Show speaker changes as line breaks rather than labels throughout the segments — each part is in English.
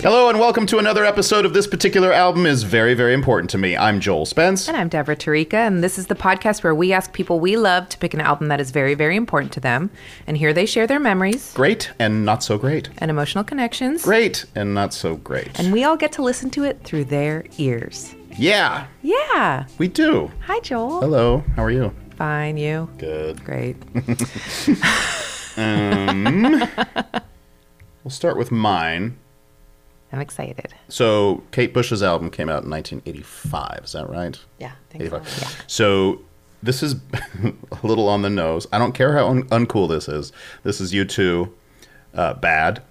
Hello and welcome to another episode of This Particular Album is Very, Very Important to Me. I'm Joel Spence.
And I'm Deborah Tarika, and this is the podcast where we ask people we love to pick an album that is very, very important to them. And here they share their memories
Great and not so great.
and emotional connections.
Great and not so great.
And we all get to listen to it through their ears.
yeah,
Yeah.
we do.
Hi, Joel.
Hello, how are you?
Fine, you?
Good.
Great.
Um, we'll start with mine.
I'm excited.
So, Kate Bush's album came out in 1985, is that right?
Yeah, I think so.
85. So, this is a little on the nose. I don't care how un- uncool this is. This is U2, uh, Bad.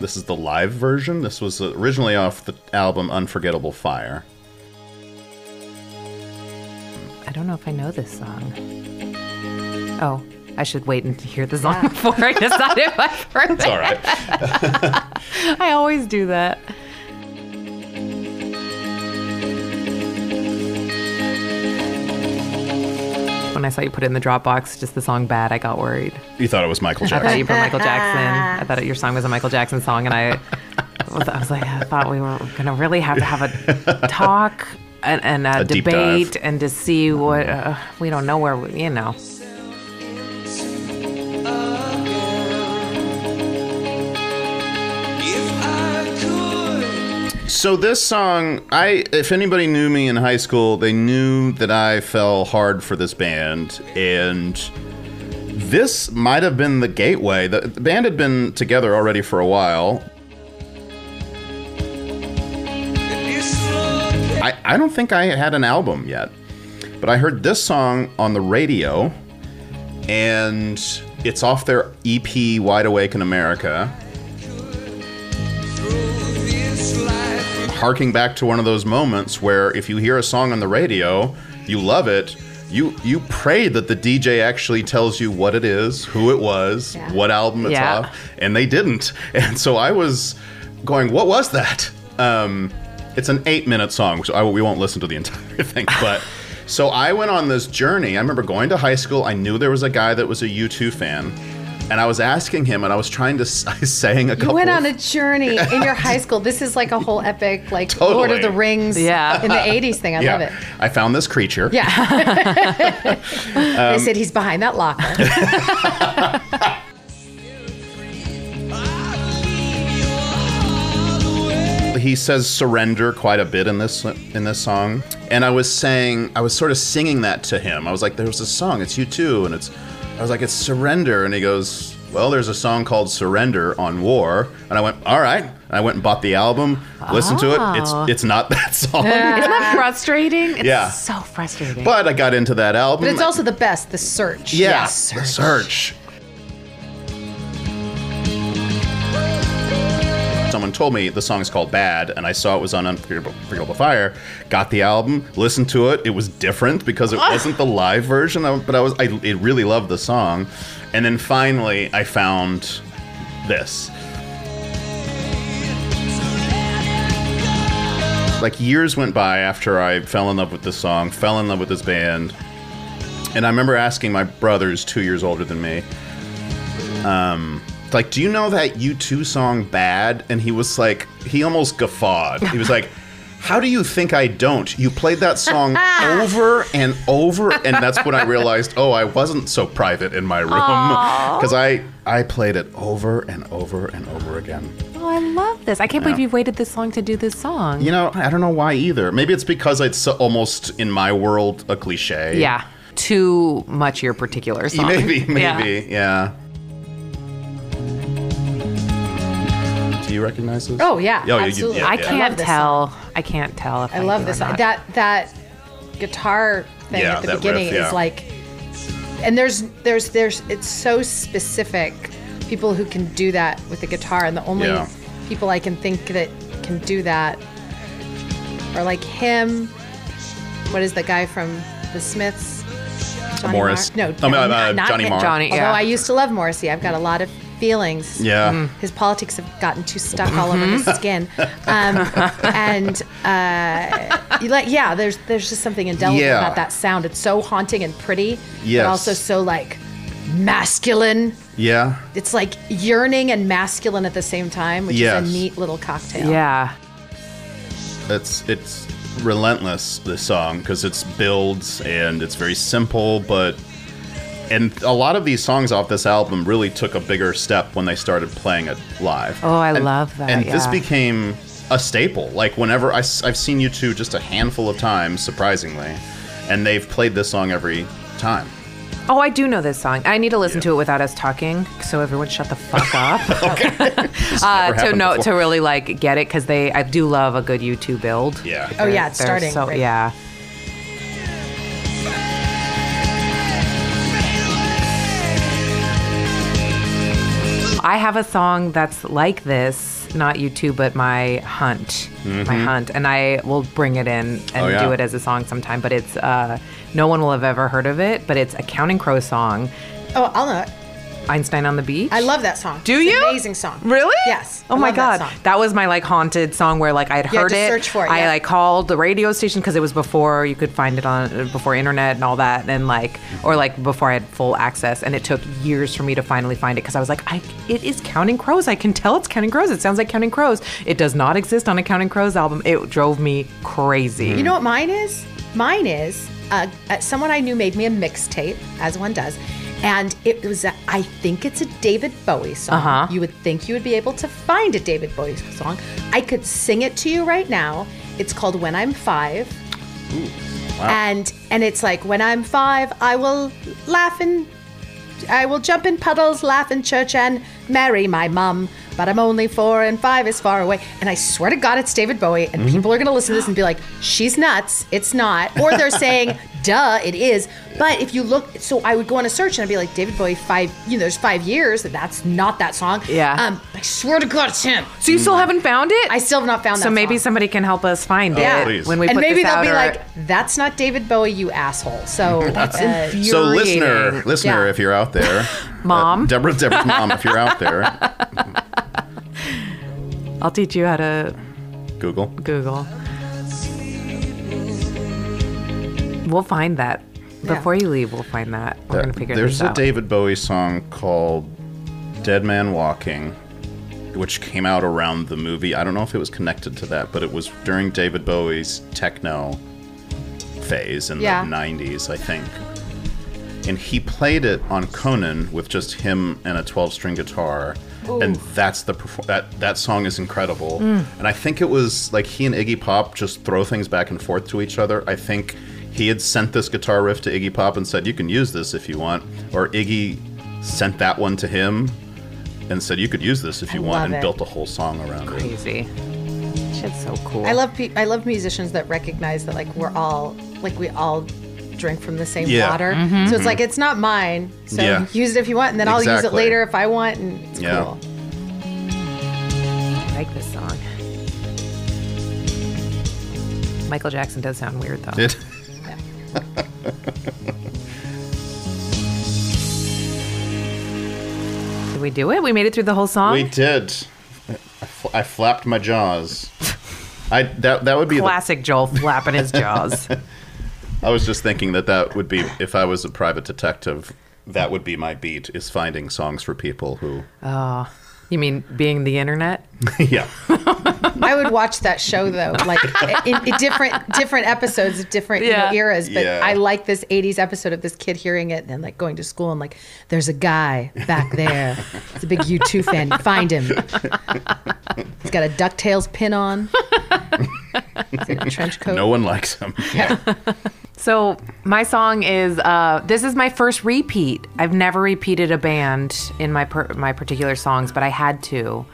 This is the live version. This was originally off the album Unforgettable Fire.
I don't know if I know this song. Oh, I should wait and hear the song before I decide if I've heard
It's all right.
I always do that. When I saw you put it in the Dropbox, just the song "Bad," I got worried.
You thought it was Michael
I thought
Jackson.
you put Michael Jackson. I thought your song was a Michael Jackson song, and I, was- I was like, I thought we were gonna really have to have a talk and, and a,
A
debate, and to see what uh, we don't know where we, you know.
So this song, I if anybody knew me in high school, they knew that I fell hard for this band and this might have been the gateway. The, the band had been together already for a while. I, I don't think I had an album yet, but I heard this song on the radio, and it's off their EP Wide Awake in America. Harking back to one of those moments where if you hear a song on the radio, you love it, you you pray that the DJ actually tells you what it is, who it was,
Yeah.
what album it's
Yeah.
off, and they didn't. And so I was going, what was that? Um, it's an eight-minute song, so I, we won't listen to the entire thing, but. So I went on this journey. I remember going to high school. I knew there was a guy that was a U2 fan, and I was asking him, and I was trying to. I sang a couple.
You
couple.
went on a journey in your high school. This is like a whole epic, like Lord of the Rings
Yeah.
in the 80s thing. I love it.
I found this creature.
Yeah.
Um,
they said he's behind that locker.
he says surrender quite a bit in this in this song and i was saying i was sort of singing that to him i was like there's a song it's U2 and it's i was like it's surrender and he goes well there's a song called surrender on war and i went all right and i went and bought the album listened to it
Oh.
it's it's not that song
Isn't that frustrating? It's
Yeah.
so frustrating.
but i got into that album
But it's also the best, the search.
yeah
Yes,
the search told me the song is called Bad, and I saw it was on Unforgettable Fire. Got the album, listened to it. It was different because it wasn't the live version, but I was I, I really loved the song. And then finally, I found this. Like years went by after I fell in love with this song, fell in love with this band, and I remember asking my brothers, two years older than me, um, like, do you know that U2 song Bad? And he was like, he almost guffawed. He was like, how do you think I don't? You played that song over and over, and that's when I realized, oh, I wasn't so private in my room because I I played it over and over and over again.
oh, I love this. I can't believe you've waited this long to do this song.
You know, I don't know why either. Maybe it's because it's so- almost in my world a cliche.
Yeah. Too much your particular song.
Maybe, maybe, yeah. Do you recognize this?
Oh, yeah,
you- you-
absolutely.
I
I
can't
love this
tell. I can't tell if I,
I love
do or
this.
not.
That that guitar thing
Yeah,
at the
that
beginning
riff, yeah.
is like, and there's there's there's it's so specific. People who can do that with the guitar, and the only
Yeah.
people I can think that can do that are like him. What is the guy from the Smiths? Johnny
Morris.
Marr? No,
I mean, uh,
not- not
Johnny
him.
Marr.
Johnny,
Although
yeah.
I used to love Morrissey, I've got a lot of feelings.
Yeah.
His politics have gotten too stuck all over his skin, um, and uh, you like yeah, there's there's just something indelible
Yeah.
about that sound. It's so haunting and pretty,
Yes.
but also so like masculine.
Yeah.
It's like yearning and masculine at the same time, which
Yes.
is a neat little cocktail.
Yeah.
It's it's relentless this song because it's builds and it's very simple, but and a lot of these songs off this album really took a bigger step when they started playing it live.
Oh, I
And-
love that.
And this became a staple. Like whenever I, have seen U2 just a handful of times, surprisingly, and they've played this song every time.
Oh, I do know this song. I need to listen
Yeah.
to it without us talking, so everyone shut the fuck up.
This
uh, to
happened
know to really like get it because they I do love a good U2 build.
Yeah.
Oh yeah, it's starting.
So,
right.
Yeah. I have a song that's like this, not U2, but my hunt, my hunt, and I will bring it in and
Mm-hmm. Oh, yeah.
do it as a song sometime. But it's uh, no one will have ever heard of it, but it's a Counting Crow song,
Oh, I'll know it.
Einstein on the Beach.
I love that song.
Do
It's
you?
Amazing song.
Really?
Yes.
Oh
I
my god,
That,
that, was my like haunted song where like
You had
heard it.
search for it,
I
yeah.
like called the radio station because it was before you could find it on before internet and all that, and like or like before I had full access. And it took years for me to finally find it because I was like, I it is Counting Crows. I can tell it's Counting Crows. It sounds like Counting Crows. It does not exist on a Counting Crows album. It drove me crazy.
You know what mine is? Mine is uh, uh, someone I knew made me a mixtape, as one does, and it was a, I think it's a David Bowie song.
Uh-huh.
You would think you would be able to find a David Bowie song. I could sing it to you right now. It's called When I'm Five. And and it's like when I'm five, I will laugh in I will jump in puddles, laugh in church, and marry my mum. But I'm only four, and five is far away. And I swear to God, it's David Bowie. And people are going to listen to this and be like, "She's nuts." It's not, or they're saying, "Duh, it is." But if you look, so I would go on a search and I'd be like, "David Bowie, five. You know, there's five years. That's not that song."
Yeah.
Um, I swear to God, it's him.
so you still haven't found it?
I still have not found that.
so maybe
song.
somebody can help us find
Yeah.
it
please.
when we
and
put
maybe
this
they'll
out
be
or-
like, "That's not David Bowie, you asshole." So that's uh,
So, listener, listener,
Yeah.
if you're out there,
Mom.
uh, Deborah, Deborah's mom, if you're out there,
I'll teach you how to
Google.
Google. We'll find that.
Yeah.
Before you leave, we'll find that. We're going to figure
it
out.
There's a
out.
David Bowie song called "Dead Man Walking," which came out around the movie. I don't know if it was connected to that, but it was during David Bowie's techno phase in
Yeah.
the '90s, I think. And he played it on Conan with just him and a 12-string guitar, and that's the perfor- that that song is incredible.
Mm.
And I think it was like he and Iggy Pop just throw things back and forth to each other. I think he had sent this guitar riff to Iggy Pop and said, "You can use this if you want," or Iggy sent that one to him and said, "You could use this if you want," and
it.
built a whole song around it.
Crazy. Shit's so cool.
I love pe- I love musicians that recognize that like we're all like we all drink from the same
Yeah.
water. Mm-hmm. So it's mm-hmm. like it's not mine. So
Yeah.
use it if you want, and then I'll use it later if I want, and it's
Yeah.
cool.
I like this song. Michael Jackson does sound weird though.
It,
Did we do it? We made it through the whole song.
we did. I, fl- I flapped my jaws. I that that would be. The,
Classic Joel flapping his jaws.
I was just thinking that that would be if I was a private detective. That would be my beat: is finding songs for people who.
Oh, you mean being the internet?
yeah.
I would watch that show though, like in, in different different episodes of different you know, eras. But
Yeah.
I like this '80s episode of this kid hearing it and like going to school and like, there's a guy back there. It's a big U2 fan. Find him. He's got a Ducktales pin on. He's in a trench coat.
No one likes him. Yeah.
So my song is uh, this is my first repeat. I've never repeated a band in my per- my particular songs, but I had to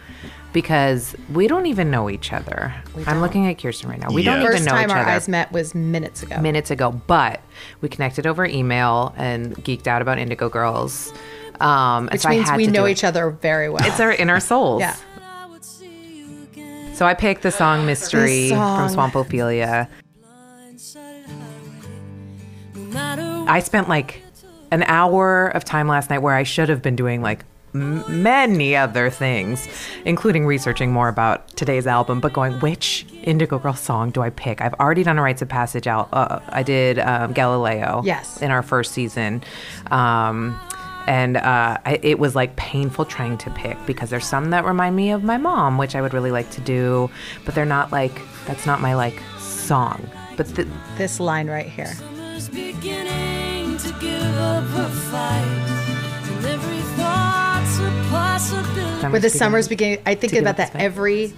because we don't even know each other. I'm looking at Kirsten right now. We don't
Yeah.
even
First
know
time
each
our
other.
eyes met was minutes ago.
minutes ago, but we connected over email and geeked out about Indigo Girls. Um, and
which
so I
means
had
we
to
know
do it.
each other very well.
It's our inner souls.
yeah.
So I picked the song Mystery
This
from
song.
Swamp Ophelia. I spent like an hour of time last night where I should have been doing like m- many other things, including researching more about today's album, but going, which Indigo Girl song do I pick? I've already done a Rites of Passage out. Uh, I did um, Galileo
Yes.
in our first season. Um, and uh, I, it was like painful trying to pick because there's some that remind me of my mom, which I would really like to do, but they're not like that's not my like song. But the,
This line right here. Where the summer's beginning. I think about that every.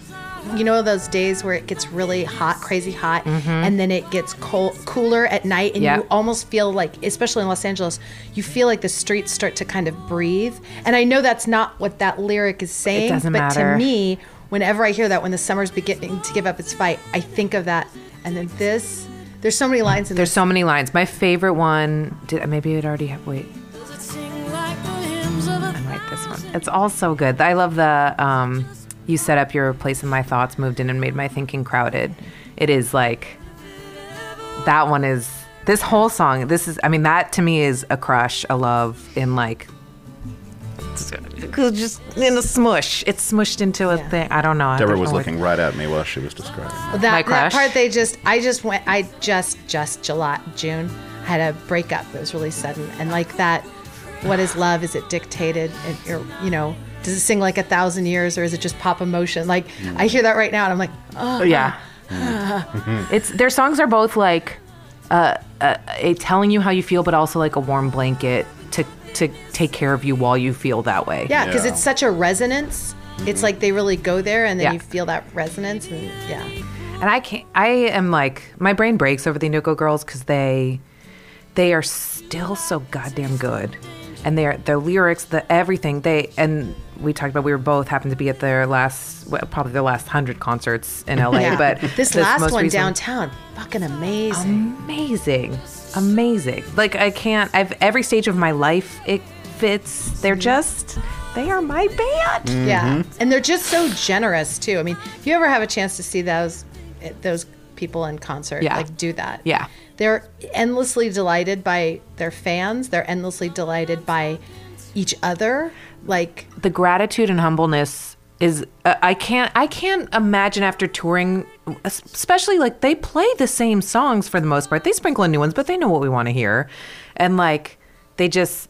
You know those days where it gets really hot, crazy hot, mm-hmm. and then it gets cold, cooler at night, and
Yeah.
you almost feel like, especially in Los Angeles, you feel like the streets start to kind of breathe. And I know that's not what that lyric is saying,
doesn't
but
matter.
to me, whenever I hear that, when the summer's beginning to give up its fight, I think of that. And then this, there's so many lines in
there's
this.
so many lines. My favorite one. Did maybe it already have? Wait, I like this one. It's all so good. I love the um, you set up your place in my thoughts, moved in and made my thinking crowded. It is like that one is this whole song. This is I mean that to me is a crush, a love in like just in a smush. It's smushed into a
Yeah.
thing. I don't know.
Deborah
There's
was
no word.
looking right at me while she was describing. it.
Well, that,
My
that part they just I just went I just just July June had a breakup that was really sudden and like that what is love is it dictated and you know does it sing like a thousand years or is it just pop emotion like I hear that right now and I'm like oh
Yeah. it's their songs are both like uh, uh, a telling you how you feel, but also like a warm blanket to to take care of you while you feel that way.
yeah because
Yeah.
it's such a resonance it's like they really go there and then
Yeah.
you feel that resonance and yeah
And I can't. I am like my brain breaks over the Indigo Girls because they they are still so goddamn good, and their their lyrics, the everything they and we talked about. We were both happened to be at their last, well, probably their last hundred concerts in LA.
yeah
But
this last one
recent-
downtown fucking amazing
amazing, amazing. Like I can't. I've every stage of my life it fits. They're just they are my band.
Yeah, and they're just so generous too. I mean, if you ever have a chance to see those eh, those people in concert,
Yeah.
like do that.
Yeah.
They're endlessly delighted by their fans. They're endlessly delighted by each other. Like,
the gratitude and humbleness is uh, I can't I can't imagine after touring especially like they play the same songs for the most part. They sprinkle in new ones, but they know what we want to hear. And like they just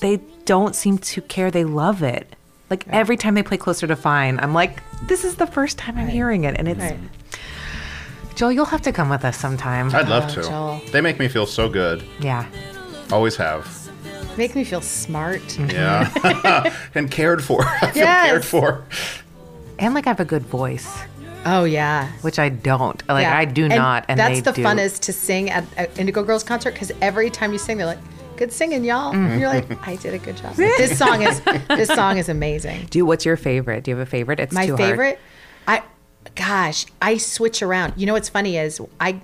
they don't seem to care. They love it. Like every time they play Closer to Fine, I'm like this is the first time I'm hearing it and it's
right.
Joel, you'll have to come with us sometime.
I'd love
Oh,
to.
Joel.
They make me feel so good.
yeah.
Always have.
make me feel smart.
Yeah. and cared for. I feel
Yes.
cared for.
And like I have a good voice,
Oh yeah.
which I don't. Like
Yeah.
I do not and
that's
they
the
do.
fun is to sing at an Indigo Girls concert because every time you sing, they're like, "Good singing, y'all." And mm-hmm. you're like, "I did a good job." this song is this song is amazing.
Do what's your favorite? Do you have a favorite? It's
My
too hard.
favorite, I, gosh, I switch around. You know what's funny is I,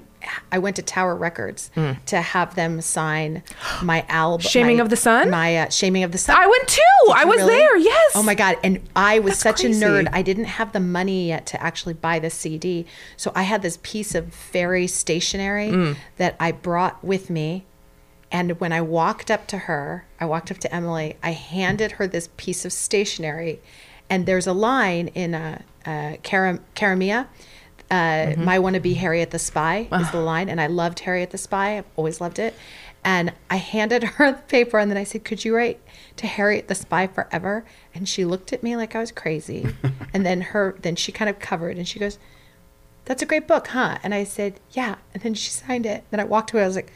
I went to Tower Records to have them sign my album.
Shaming
my-
of the Sun?
My uh, Shaming of the Sun.
I went too.
Did
I was
really?
there. Yes.
Oh my god! And I was
That's
such
crazy.
a nerd. I didn't have the money yet to actually buy the CD, so I had this piece of fairy stationery
Mm.
that I brought with me. And when I walked up to her, I walked up to Emily. I handed her this piece of stationery, and there's a line in uh, uh, Karam- Caramia. Uh,
Mm-hmm.
My wanna be Harriet the Spy is the line, and I loved Harriet the Spy. I've always loved it. And I handed her the paper, and then I said, "Could you write to Harriet the Spy forever?" And she looked at me like I was crazy. and then her, then she kind of covered, and she goes, "That's a great book, huh?" And I said, "Yeah." And then she signed it. Then I walked away. I was like,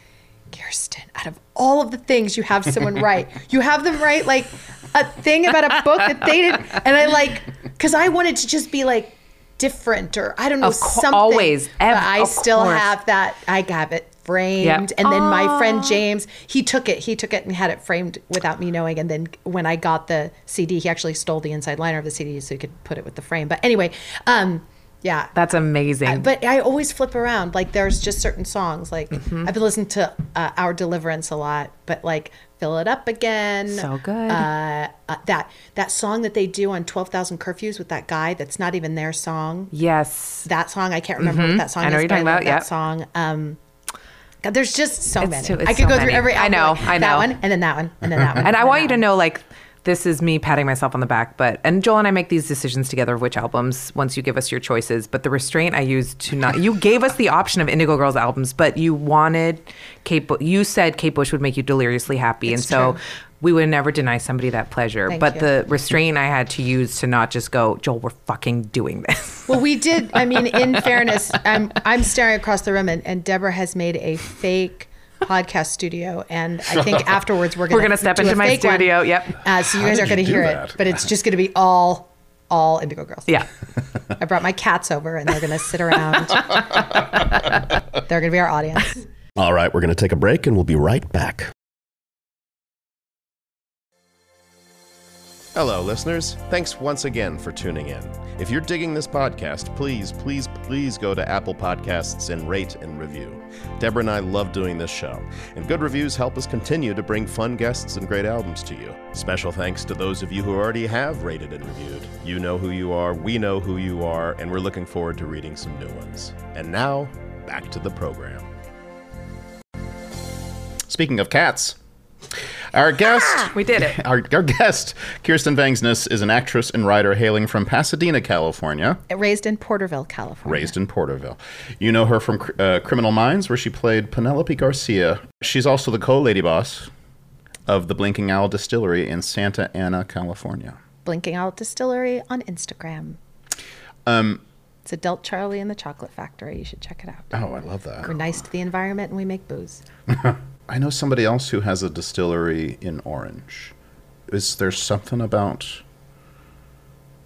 Kirsten, out of all of the things you have someone write, you have them write like a thing about a book that they didn't. And I like, because I wanted to just be like different or I don't know,
Of cour-
something.
always.
But I still
course.
have that. I have it framed.
Yep.
And then my friend James, he took it. He took it and had it framed without me knowing. And then when I got the CD, he actually stole the inside liner of the CD so he could put it with the frame. But anyway, um, yeah.
That's amazing.
But I always flip around. Like there's just certain songs. Like
Mm-hmm.
I've been listening to uh, Our Deliverance a lot, but like Fill It Up Again.
So good.
Uh, uh, that that song that they do on Twelve Thousand Curfews with that guy. That's not even their song.
yes.
That song I can't remember what that song
Mm-hmm. I know
is.
you're talking about,
That
yep.
song. Um, God, there's just so
It's
many.
too-
I could
so
go through
many.
every.
I know, I
That one, and then that one, and then that one.
And I want you to know, like, this is me patting myself on the back, but and Joel and I make these decisions together of which albums once you give us your choices. But the restraint I used to not you gave us the option of Indigo Girls albums, but you wanted Kate. Bu- you said Kate Bush would make you deliriously happy, and so
true.
we would never deny somebody that pleasure.
Thank
but
you.
the restraint I had to use to not just go, Joel, we're fucking doing this.
Well, we did. I mean, in fairness, I'm I'm staring across the room, and, and Deborah has made a fake podcast studio, and I think afterwards we're gonna
We're gonna step into my
fake one.
studio, yep.
Uh, so you
How
guys
did
are gonna hear
that?
it, but it's just gonna be all all Indigo Girls.
yeah.
I brought my cats over, and they're gonna sit around. they're gonna be our audience.
All right, we're going to take a break and we'll be right back. Hello, listeners. Thanks once again for tuning in. If you're digging this podcast, please, please, please go to Apple Podcasts and rate and review. Deborah and I love doing this show, and good reviews help us continue to bring fun guests and great albums to you. Special thanks to those of you who already have rated and reviewed. You know who you are, we know who you are, and we're looking forward to reading some new ones. And now, back to the program.
Speaking of cats, our guest.
We did it.
Our, our guest, Kirsten Vangsness, is an actress and writer hailing from Pasadena, California,
Raised in Porterville, California.
raised in Porterville. You know her from uh, Criminal Minds, where she played Penelope Garcia. She's also the co lady boss of the Blinking Owl Distillery in Santa Ana, California.
Blinking Owl Distillery on Instagram.
Um,
It's Adult Charlie and the Chocolate Factory. You should check it out.
oh, I love that.
We're nice to the environment and we make booze.
I know somebody else who has a distillery in Orange. Is there something about.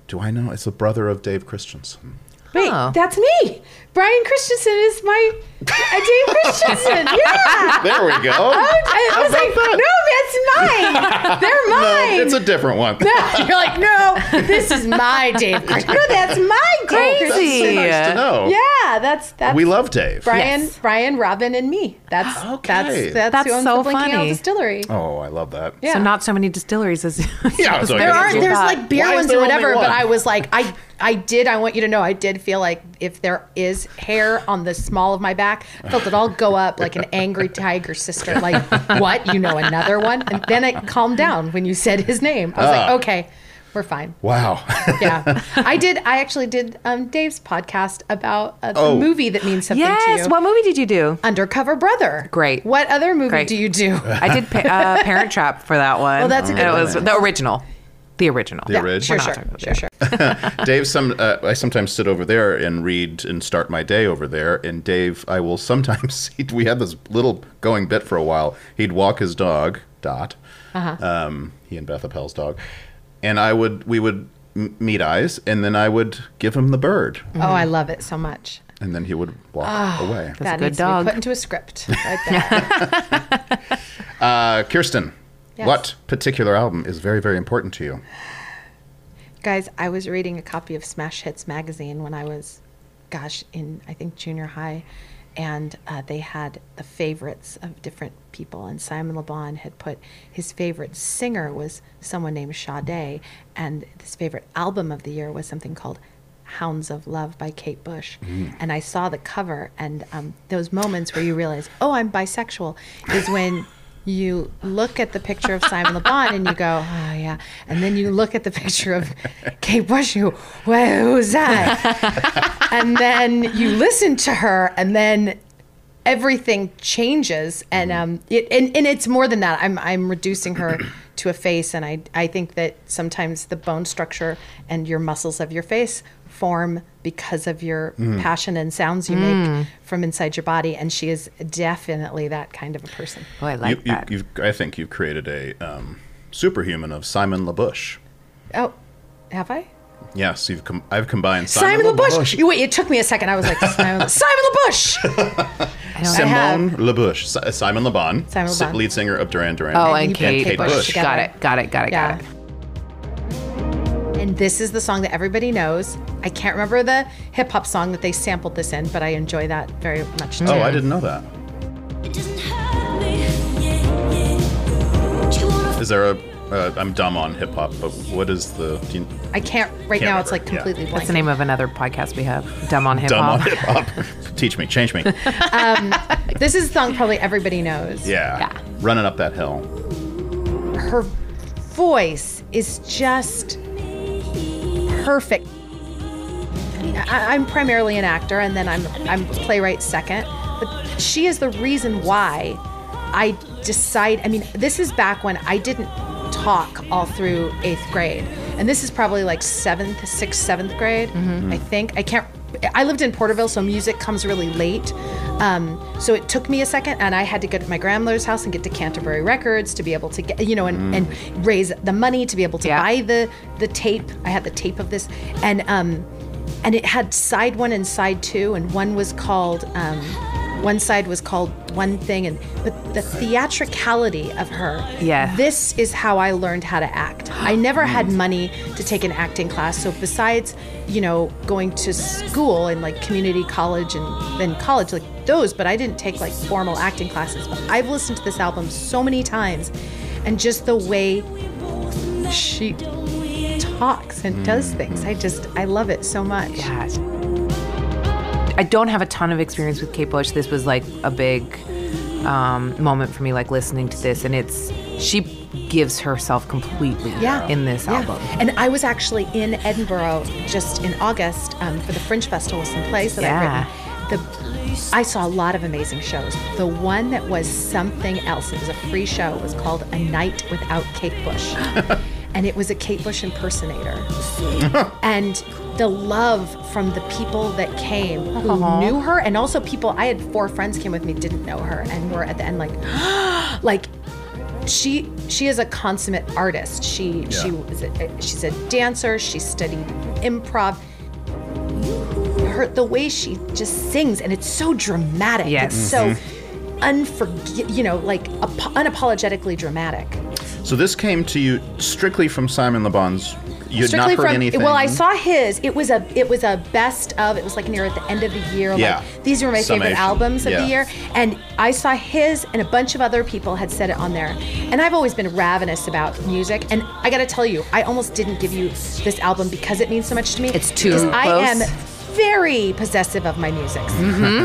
Do I know? It's the brother of Dave Christensen.
Wait,
Oh.
that's me. Brian Christensen is my uh, Dave Christensen. Yeah.
There we go.
I was like, no, that's mine. They're mine.
it's a different one.
You're like, no, this is my Dave Christensen. No, that's my Dave
Crazy.
Christensen.
nice to know.
Yeah, that's that's
We love Dave.
Brian,
Yes.
Brian, Robin, and me. That's
Okay.
that's that's,
That's
who owns
so
the Blinking Owl
funny.
Distillery.
Oh, I love that.
Yeah.
So not so many distilleries as
Yeah, so
There are there's like beer
Why
ones
there
or
only
whatever, but? I was like, I I did. I want you to know, I did feel like if there is hair on the small of my back, I felt it all go up like an angry tiger sister. Like, what? You know another one? And then it calmed down when you said his name. I was
Ah.
like, okay, we're fine.
Wow.
Yeah, I did. I actually did um, Dave's podcast about a
Oh.
movie that means something to you. Yes.
What movie did you do?
Undercover Brother.
Great.
What other movie
Great.
do you do?
I did pa- uh, Parent Trap for that one.
Well, that's a
And
good
It was the original. The original.
The original.
Sure, sure, sure, sure.
Dave, some uh, I sometimes sit over there and read and start my day over there. And Dave, I will sometimes. He, we had this little going bit for a while. He'd walk his dog, Dot.
Uh-huh.
Um, he and Beth Appel's dog, and I would we would m- meet eyes, and then I would give him the bird,
Oh, I love it so much.
and then he would walk
Ah.
away.
a
that
good
needs to be put into a script right there.
Uh, Kirsten,
Yes.
what particular album is very very important to you?
Guys, I was reading a copy of Smash Hits magazine when I was, gosh, in I think junior high, and uh, they had the favorites of different people. And Simon Le Bon had put his favorite singer was someone named Sade, and his favorite album of the year was something called Hounds of Love by Kate Bush. And I saw the cover, and um, those moments where you realize, oh, I'm bisexual, is when you look at the picture of Simon Le Bon and you go, oh yeah, and then you look at the picture of Kate Bush, and you go, well, who's that? and then you listen to her, and then everything changes, and um, it and, and it's more than that. I'm I'm reducing her to a face, and I I think that sometimes the bone structure and your muscles of your face form because of your passion and sounds you make from inside your body, and she is definitely that kind of a person.
Oh, I like
you,
that.
You, you've, I think you've created a um, superhuman of Simon LaBouche.
Oh, have I?
Yes, you've com- I've combined
Simon,
Simon,
LaBouche. You wait, it took me a second. I was like, Simon, Simon LaBouche.
I
Simone LaBouche, Simon Le Bon,
Simon Le
si-
Bon.
lead singer of Duran Duran.
Oh,
And
and
you
Kate,
Kate
Bush
Bush. Got it. Got it. Got it.
Yeah.
Got it.
And this is the song that everybody knows. I can't remember the hip hop song that they sampled this in, but I enjoy that very much too.
oh, I didn't know that.
It doesn't hurt me. Yeah, yeah. Do you wanna
Is there a? Uh, I'm dumb on hip hop, but what is the? Do you,
I can't right
Can't
now. It's
remember,
like
yeah.
completely blank.
That's the name of another podcast we have. Dumb on hip
dumb on
hop.
hip hop. Teach me, change me.
This is a song probably everybody knows.
Yeah.
Yeah.
running up that hill.
Her voice is just perfect. I, I'm primarily an actor, and then I'm I'm playwright second. But she is the reason why I decide. I mean, this is back when I didn't talk all through eighth grade. And this is probably like seventh, sixth, seventh grade, mm-hmm. I think. I can't. I lived in Porterville, so music comes really late. Um, so it took me a second, and I had to go to my grandmother's house and get to Canterbury Records to be able to get, you know, and, and raise the money to be able to
Yeah.
buy the the tape. I had the tape of this, and um, and it had side one and side two, and one was called um, one side was called one thing, and but the theatricality of her.
Yeah.
This is how I learned how to act. I never had money to take an acting class, so besides, you know, going to school and like community college and then college, like those, but I didn't take like formal acting classes. But I've listened to this album so many times, and just the way she talks and does mm. things, I just I love it so much.
Yeah. I don't have a ton of experience with Kate Bush. This was like a big um, moment for me, like listening to this, and it's she gives herself completely
Yeah.
in this
Yeah.
album.
And I was actually in Edinburgh just in August um, for the Fringe Festival with some plays that
Yeah.
I've written. The, I saw a lot of amazing shows. The one that was something else, it was a free show, it was called A Night Without Kate Bush. and it was a Kate Bush impersonator. and the love from the people that came who knew her, and also people, I had four friends came with me, didn't know her, and were at the end like, like, she she is a consummate artist. She she was a, she's a dancer. She studied improv. Her the way she just sings and it's so dramatic.
Yes.
It's so unforg you know like ap- unapologetically dramatic.
So this came to you strictly from Simon Le Bon's. You had
Strictly
not heard
from
anything.
well, I saw his. It was a it was a best of. It was like near at the end of the year.
Yeah.
Like these were my favorite albums of
Yeah.
the year, and I saw his, and a bunch of other people had said it on there. And I've always been ravenous about music, and I got to tell you, I almost didn't give you this album because it means so much to me.
It's too
because I
close.
am very possessive of my music.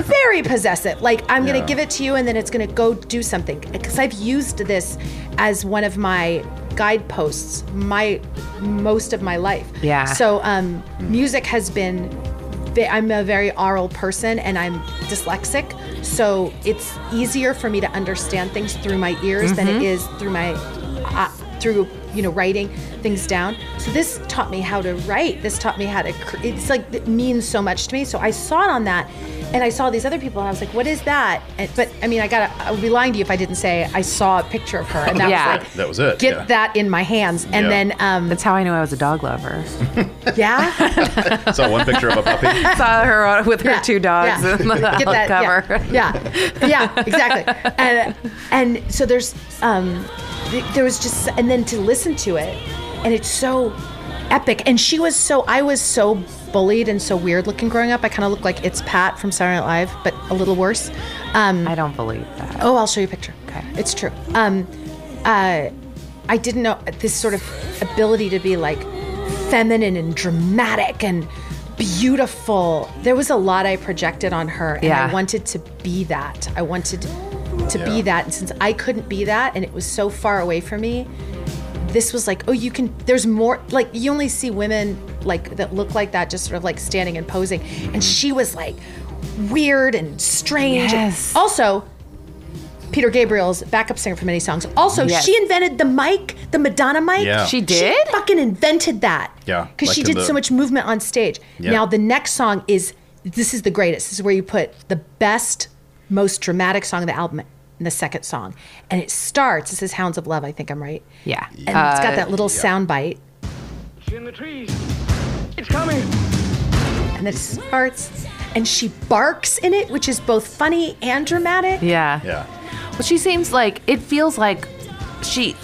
Very possessive. Like I'm gonna give it to you, and then it's gonna go do something. Because I've used this as one of my guideposts my most of my life.
Yeah.
So um, music has been. I'm a very oral person, and I'm dyslexic, so it's easier for me to understand things through my ears than it is through my uh, through you know writing things down. So this taught me how to write. This taught me how to. It's like it means so much to me. So I saw it on that, and I saw these other people, and I was like, "What is that?" And, but I mean, I got. to I would be lying to you if I didn't say I saw a picture of her, and that
Yeah.
was like,
That was it,
Get
yeah.
that in my hands, and
Yeah.
then um,
That's how I knew I was a dog lover.
yeah.
saw one picture of a puppy.
Saw her with her
Yeah,
two dogs
yeah.
in the
Get that,
cover.
Yeah, yeah, yeah, exactly. And and so there's um, there was just and then to listen to it, and it's so epic. And she was so I was so bullied and so weird looking growing up. I kind of looked like it's Pat from Saturday Night Live, but a little worse. Um,
I don't believe that.
Oh, I'll show you a picture.
Okay.
It's true. Um, uh, I didn't know this sort of ability to be like feminine and dramatic and beautiful. There was a lot I projected on her, and
Yeah.
I wanted to be that. I wanted to
Yeah.
be that. And since I couldn't be that, and it was so far away from me, this was like, oh, you can. There's more. Like you only see women like that look like that, just sort of like standing and posing, and mm-hmm. she was like weird and strange.
Yes.
Also, Peter Gabriel's backup singer for many songs. Also,
Yes.
she invented the mic, the Madonna mic.
Yeah.
She did?
She fucking invented that.
Yeah,
Because
like
she did
the-
so much movement on stage.
Yeah.
Now, the next song is this is the greatest. This is where you put the best, most dramatic song of the album in the second song. And it starts, this is Hounds of Love, I think I'm right.
Yeah.
And it's got
Uh,
that little sound bite.
in the trees. It's coming.
And it starts, and she barks in it, which is both funny and dramatic.
Yeah.
Yeah.
Well, she seems like it feels like she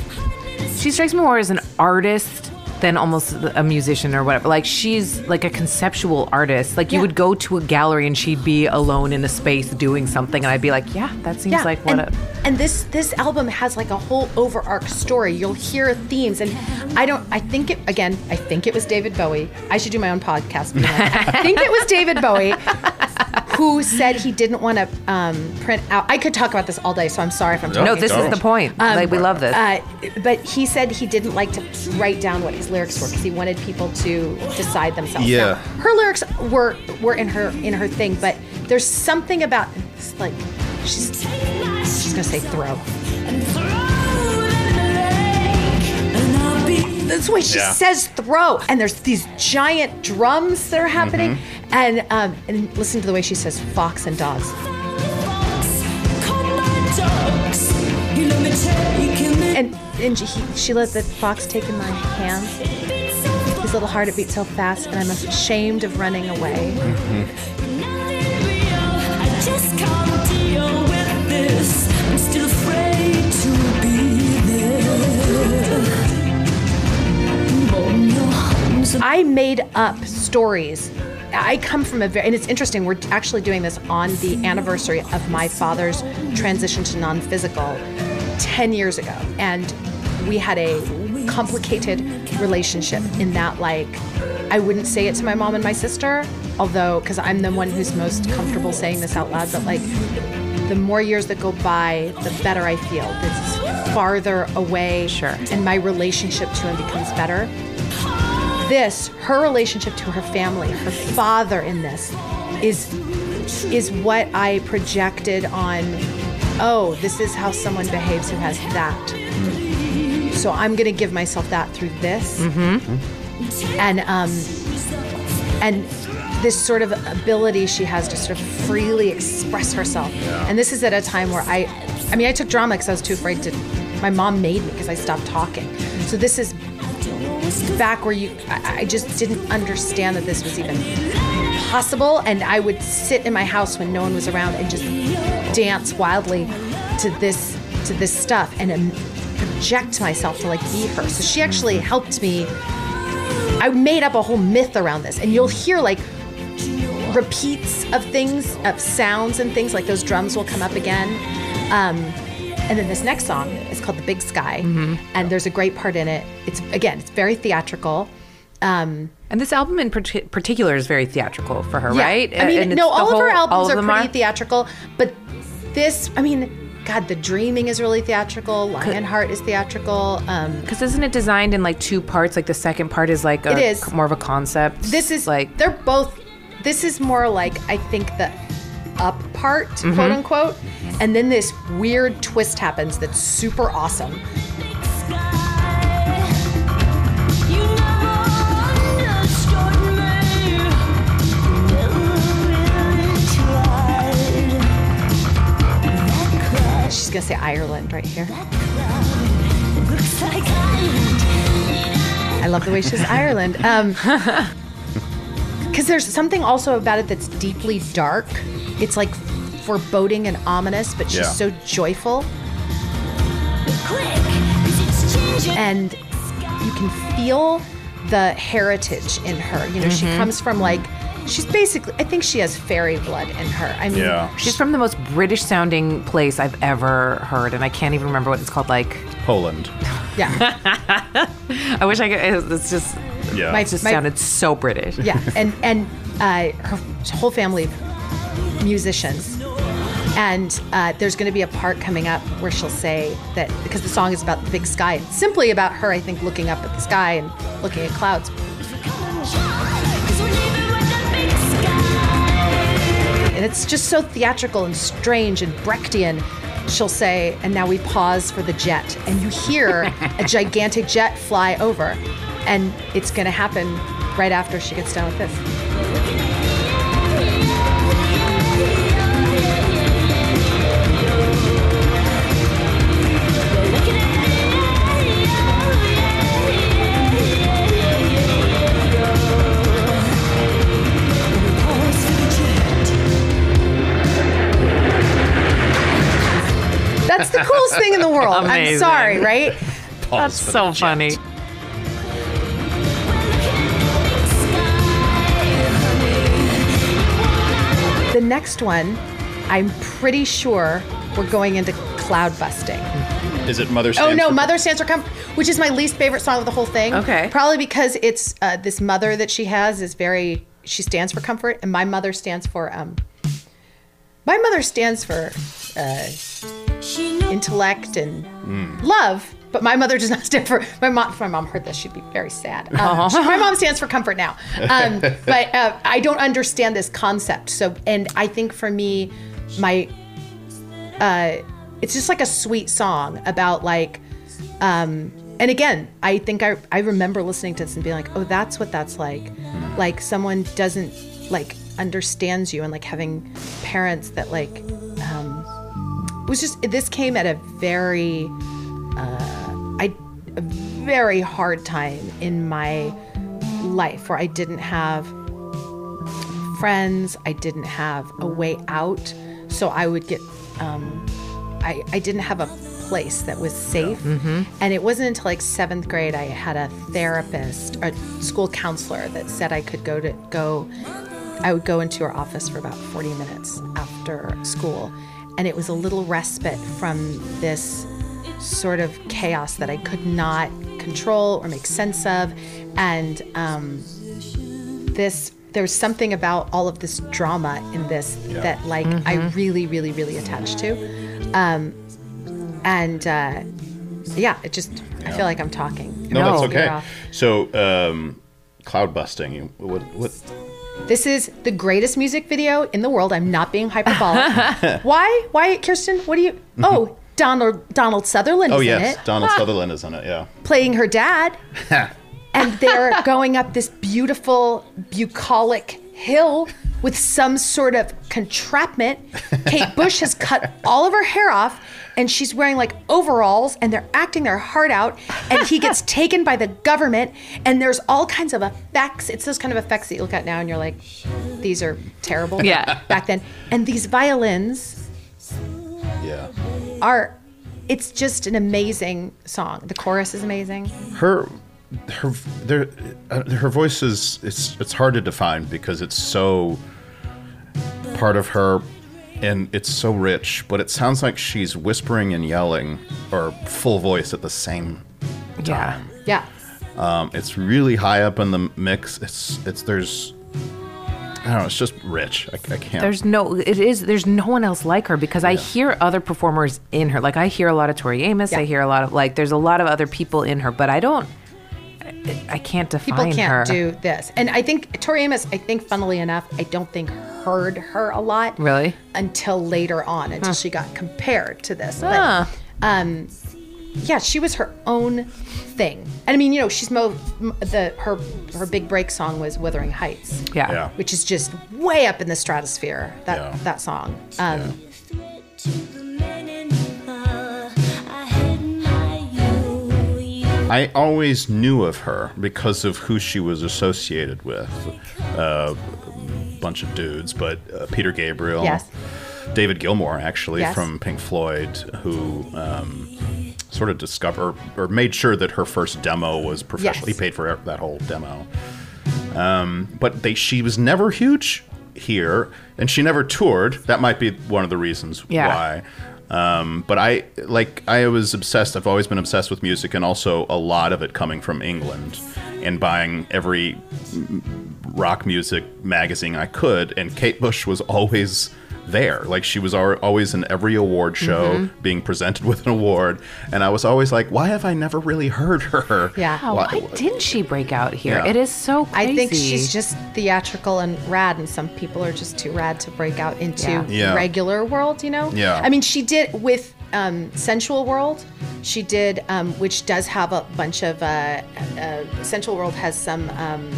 she strikes me more as an artist than almost a musician or whatever. Like she's like a conceptual artist. Like you would go to a gallery and she'd be alone in a space doing something, and I'd be like, yeah, that seems like what.
and,
a,
and this this album has like a whole overarch story. You'll hear themes, and I don't. I think it again. I think it was David Bowie. I should do my own podcast. I think it was David Bowie who said he didn't want to um, print out. I could talk about this all day, so I'm sorry if I'm talking.
no, this is the point. like we love this.
Uh, but he said he didn't like to write down what his lyrics were because he wanted people to decide themselves.
Yeah.
Now, her lyrics were were in her in her thing, but there's something about like she's she's gonna say throw. That's the way she
Yeah.
says throw. And there's these giant drums that are happening.
Mm-hmm.
And um, and listen to the way she says fox and dogs. And and she, she let the fox take in my hands. His little heart it beat so fast, and I'm ashamed of running away. I made up stories. I come from a very, and it's interesting. We're actually doing this on the anniversary of my father's transition to non physical 10 years ago. And we had a complicated relationship in that, like, I wouldn't say it to my mom and my sister, although, because I'm the one who's most comfortable saying this out loud, but like, the more years that go by, the better I feel. It's farther away.
Sure.
And my relationship to him becomes better this her relationship to her family her father in this is is what i projected on oh this is how someone behaves who has that. So i'm going to give myself that through this. And um and this sort of ability she has to sort of freely express herself. And this is at a time where i i mean i took drama because i was too afraid to my mom made me because i stopped talking. So this is back where you I, I just didn't understand that this was even possible. And i would sit in my house when no one was around and just dance wildly to this to this stuff and project myself to like be her. So she actually helped me. I made up a whole myth around this. And you'll hear like repeats of things of sounds and things like those drums will come up again. Um, and then this next song called the big sky and there's a great part in it it's again it's very theatrical um,
And this album in parti- particular is very theatrical for her,
yeah.
right?
I mean,
And
no, all of her albums
of
are pretty theatrical, but this, I mean, God, The Dreaming is really theatrical. Lionheart is theatrical. Um,
Because isn't it designed in like two parts? Like the second part is like a,
It is.
more of a concept.
this is
like
they're both. This is more like I think the up part,
Mm-hmm.
quote unquote, and then this weird twist happens that's super awesome. She's gonna say Ireland right here. I love the way she says Ireland. Um, because there's something also about it that's deeply dark. It's like foreboding and ominous, but she's
Yeah.
so joyful, and you can feel the heritage in her. You know, she mm-hmm. comes from like she's basically. I think she has fairy blood in her. I mean,
Yeah.
she's from the most British sounding place I've ever heard, and I can't even remember what it's called. Like,
Poland.
yeah,
I wish I could. It's just,
Yeah.
My-
it just
my-
sounded so British.
yeah, and and uh, her whole family musicians. And uh, there's going to be a part coming up where she'll say that because the song is about the big sky, it's simply about her, I think, looking up at the sky and looking at clouds. And it's just so theatrical and strange and Brechtian. She'll say, and now we pause for the jet. And you hear a gigantic jet fly over. And it's going to happen right after she gets done with this. That's the coolest thing in the world. I'm sorry, right?
That's so funny.
Next one, I'm pretty sure we're going into cloud busting.
Is it Mother
Oh no,
for-
Mother Stands for Comfort, which is my least favorite song of the whole thing.
Okay.
Probably because it's uh, this mother that she has is very she stands for comfort, and my mother stands for um. My mother stands for uh, intellect and love, but my mother does not stand for my mom. If my mom heard this, she'd be very sad. Um, she- my mom stands for comfort now, um, but uh, I don't understand this concept. So, and I think for me, my uh, it's just like a sweet song about like um, and again, I think I I remember listening to this and being like, oh, that's what that's like. Like someone doesn't like understands you and like having parents that like um was just this came at a very uh I a very hard time in my life where I didn't have friends. I didn't have a way out. So I would get, um, I, I didn't have a place that was safe. And it wasn't until like seventh grade I had a therapist, a school counselor that said I could go to go, I would go into her office for about 40 minutes after school. And it was a little respite from this sort of chaos that I could not control or make sense of. And, um, this there's something about all of this drama in this that like I really really really attached to um and uh yeah it just I feel like I'm talking
No, that's okay. So, um, cloud busting. You what? What?
this is the greatest music video in the world I'm not being hyperbolic why why Kirsten what do you oh Donald Donald Sutherland
Oh
is in it.
Oh, yes,
it
Donald Sutherland is in it. Yeah.
playing her dad and they're going up this beautiful bucolic hill with some sort of contrapment. Kate Bush has cut all of her hair off and she's wearing like overalls and they're acting their heart out and he gets taken by the government and there's all kinds of effects. It's those kind of effects that you look at now and you're like these are terrible.
Yeah.
Back then. And these violins
Yeah.
are it's just an amazing song. The chorus is amazing.
her her there uh, her voice is it's it's hard to define because it's so part of her and it's so rich but it sounds like she's whispering and yelling or full voice at the same time.
Yeah.
Yeah.
um, it's really high up in the mix it's it's there's I don't know it's just rich I, I can't
There's no, it is, there's no one else like her because I hear other performers in her. Like I hear a lot of Tori Amos. I hear a lot of, like, there's a lot of other people in her, but I don't, I, I can't define
people can't
her.
do this. And I think Tori Amos, I think funnily enough, I don't think heard her a lot.
Really?
Until later on, until she got compared to this. But, um, yeah, she was her own thing. And I mean, you know, she's mo the her her big break song was Wuthering Heights,
Yeah.
yeah
which is just way up in the stratosphere. That
Yeah.
that song. Um,
I always knew of her because of who she was associated with. Uh, a bunch of dudes, but uh, Peter Gabriel,
Yes.
David Gilmour, actually
Yes.
from Pink Floyd, who um, sort of discover or made sure that her first demo was professional.
Yes.
He paid for that whole demo. Um, but they, she was never huge here, and she never toured. That might be one of the reasons
Yeah.
why. Um, but I like I was obsessed. I've always been obsessed with music, and also a lot of it coming from England, and buying every rock music magazine I could. And Kate Bush was always there. Like she was always in every award show,
Mm-hmm.
being presented with an award, and I was always like, why have I never really heard her?
Yeah.
Oh,
Why-
why didn't she break out here?
Yeah.
It is so crazy.
I think she's just theatrical and rad, and some people are just too rad to break out into
Yeah.
Yeah.
regular world. You know?
Yeah.
I mean, she did with um, Sensual World. She did, um, which does have a bunch of uh, uh, Sensual World has some um,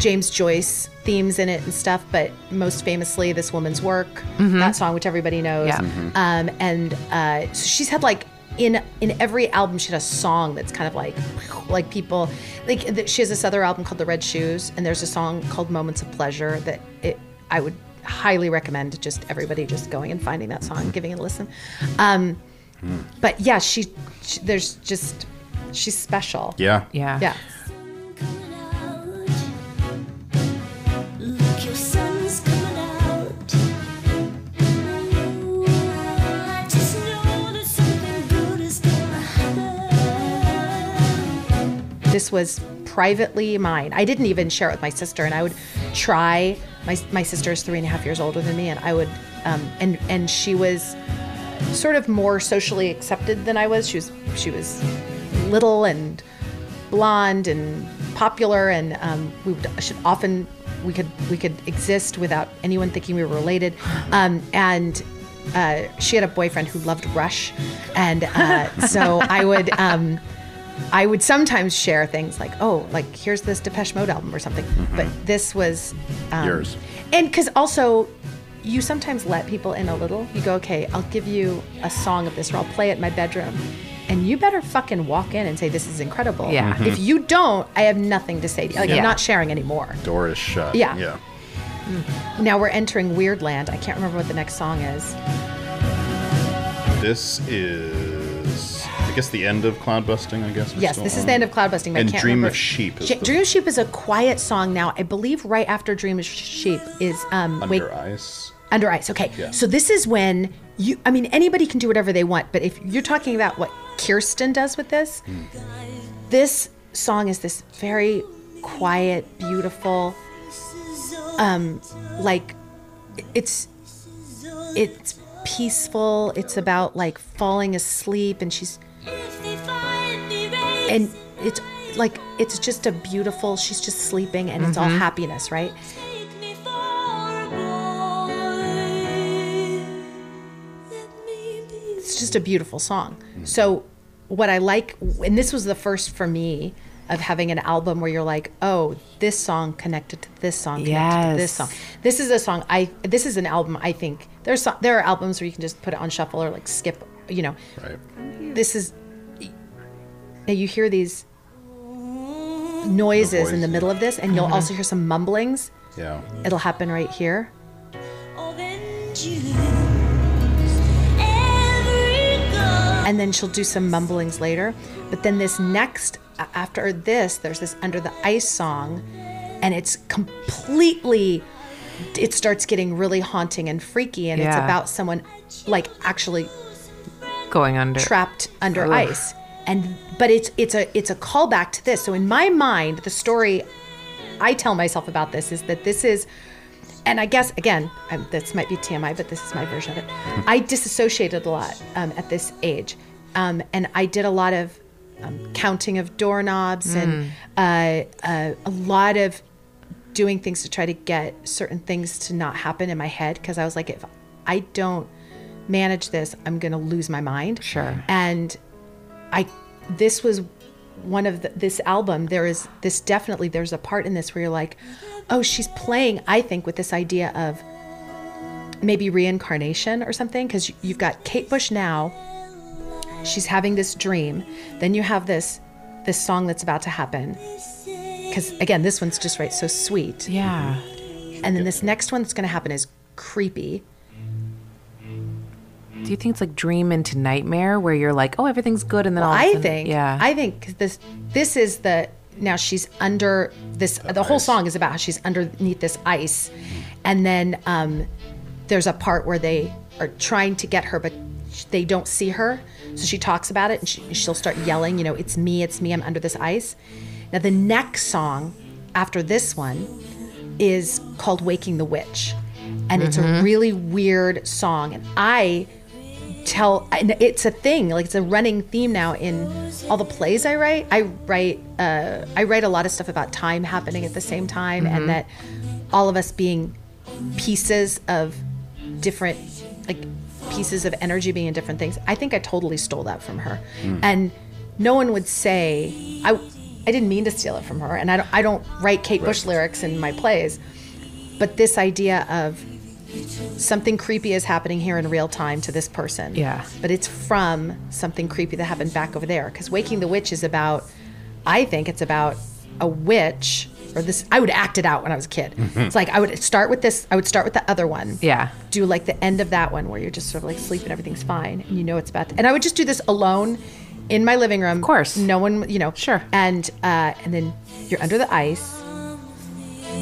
James Joyce themes in it and stuff. But most famously, this woman's work, that song, which everybody knows.
Yeah.
Um, and uh, so she's had like in in every album she had a song that's kind of like like people like th- she has this other album called the red shoes and there's a song called moments of pleasure that it i would highly recommend just everybody just going and finding that song and giving it a listen um but yeah she, she there's just she's special
Yeah.
yeah.
yeah this was privately mine. I didn't even share it with my sister, and I would try. My my sister is three and a half years older than me, and I would, um, and and she was sort of more socially accepted than I was. She was she was little and blonde and popular, and um, we would should often we could we could exist without anyone thinking we were related, um, and. Uh, she had a boyfriend who loved Rush, and uh, so I would um, I would sometimes share things like, oh, like here's this Depeche Mode album or something. But this was um,
Yours.
And because also, you sometimes let people in a little. You go, okay, I'll give you a song of this, or I'll play it in my bedroom. And you better fucking walk in and say, this is incredible.
Yeah. Mhm.
If you don't, I have nothing to say to you. Like,
Yeah.
I'm not sharing anymore.
Door is shut.
Yeah.
Yeah.
Now we're entering Weird Land. I can't remember what the next song is.
This is, I guess, the end of Cloud Busting. I guess.
Yes,
still
this is the end of Cloud Busting. But
And
I can't
Dream
remember.
of Sheep is
Sh-
the-
Dream of Sheep is a quiet song now. I believe right after Dream of Sheep is um, Wake
Under Ice.
Under Ice. Okay,
Yeah.
so this is when you. I mean, anybody can do whatever they want, but if you're talking about what Kirsten does with this,
Hmm.
this song is this very quiet, beautiful, um, like it's it's peaceful. It's about like falling asleep, and she's and it's like it's just a beautiful. She's just sleeping, and it's all mm-hmm. happiness, right? it's just a beautiful song. Mm-hmm. So what I like, and this was the first for me of having an album where you're like, oh, this song connected to this song, connected to this song. This is a song I. This is an album I think there's so- there are albums where you can just put it on shuffle or like skip, you know.
Right.
This is. Now you hear these noises in the
voice,
middle of this, and you'll also hear some mumblings.
Yeah.
It'll happen right here. and then she'll do some mumblings later. But then this next, after this, there's this Under the Ice song, and it's completely, it starts getting really haunting and freaky, and it's about someone like actually
Going under.
trapped under
Ugh.
ice. And but it's it's a it's a callback to this. So in my mind, the story I tell myself about this is that this is, and I guess again, um, this might be TMI, but this is my version of it. I disassociated a lot um, at this age, um, and I did a lot of um, counting of doorknobs and uh, uh, a lot of doing things to try to get certain things to not happen in my head because I was like, if I don't manage this, I'm going to lose my mind.
Sure.
And I, this was one of the, this album. There is this definitely. There's a part in this where you're like, oh, she's playing. I think with this idea of maybe reincarnation or something because you've got Kate Bush now. She's having this dream. Then you have this this song that's about to happen. Because again, this one's just right, so sweet.
Yeah.
And then this next one that's going to happen is creepy.
Do you think it's like dream into nightmare where you're like, oh, everything's good, and then all of a
I
sudden-
think.
yeah,
I think 'cause this this is the now she's under this. The, whole
ice.
song is about how she's underneath this ice, and then um, there's a part where they are trying to get her, but they don't see her. So she talks about it, and she, she'll start yelling. You know, it's me, it's me. I'm under this ice. Now the next song after this one is called "Waking the Witch," and it's a really weird song, and I tell it's a thing like it's a running theme now in all the plays i write. I write uh, i write a lot of stuff about time happening at the same time and that all of us being pieces of different like pieces of energy being in different things. I think i totally stole that from her. And no one would say i i didn't mean to steal it from her and i don't i don't write kate bush lyrics in my plays but this idea of something creepy is happening here in real time to this person.
Yeah.
But it's from something creepy that happened back over there. Because Waking the Witch is about, I think it's about a witch, or this, I would act it out when I was a kid. It's like I would start with this, I would start with the other one.
Yeah.
Do like the end of that one where you're just sort of like sleeping, everything's fine, and you know it's about to, and I would just do this alone in my living room. Of
course.
No one, you know.
Sure.
And, uh, and then you're under the ice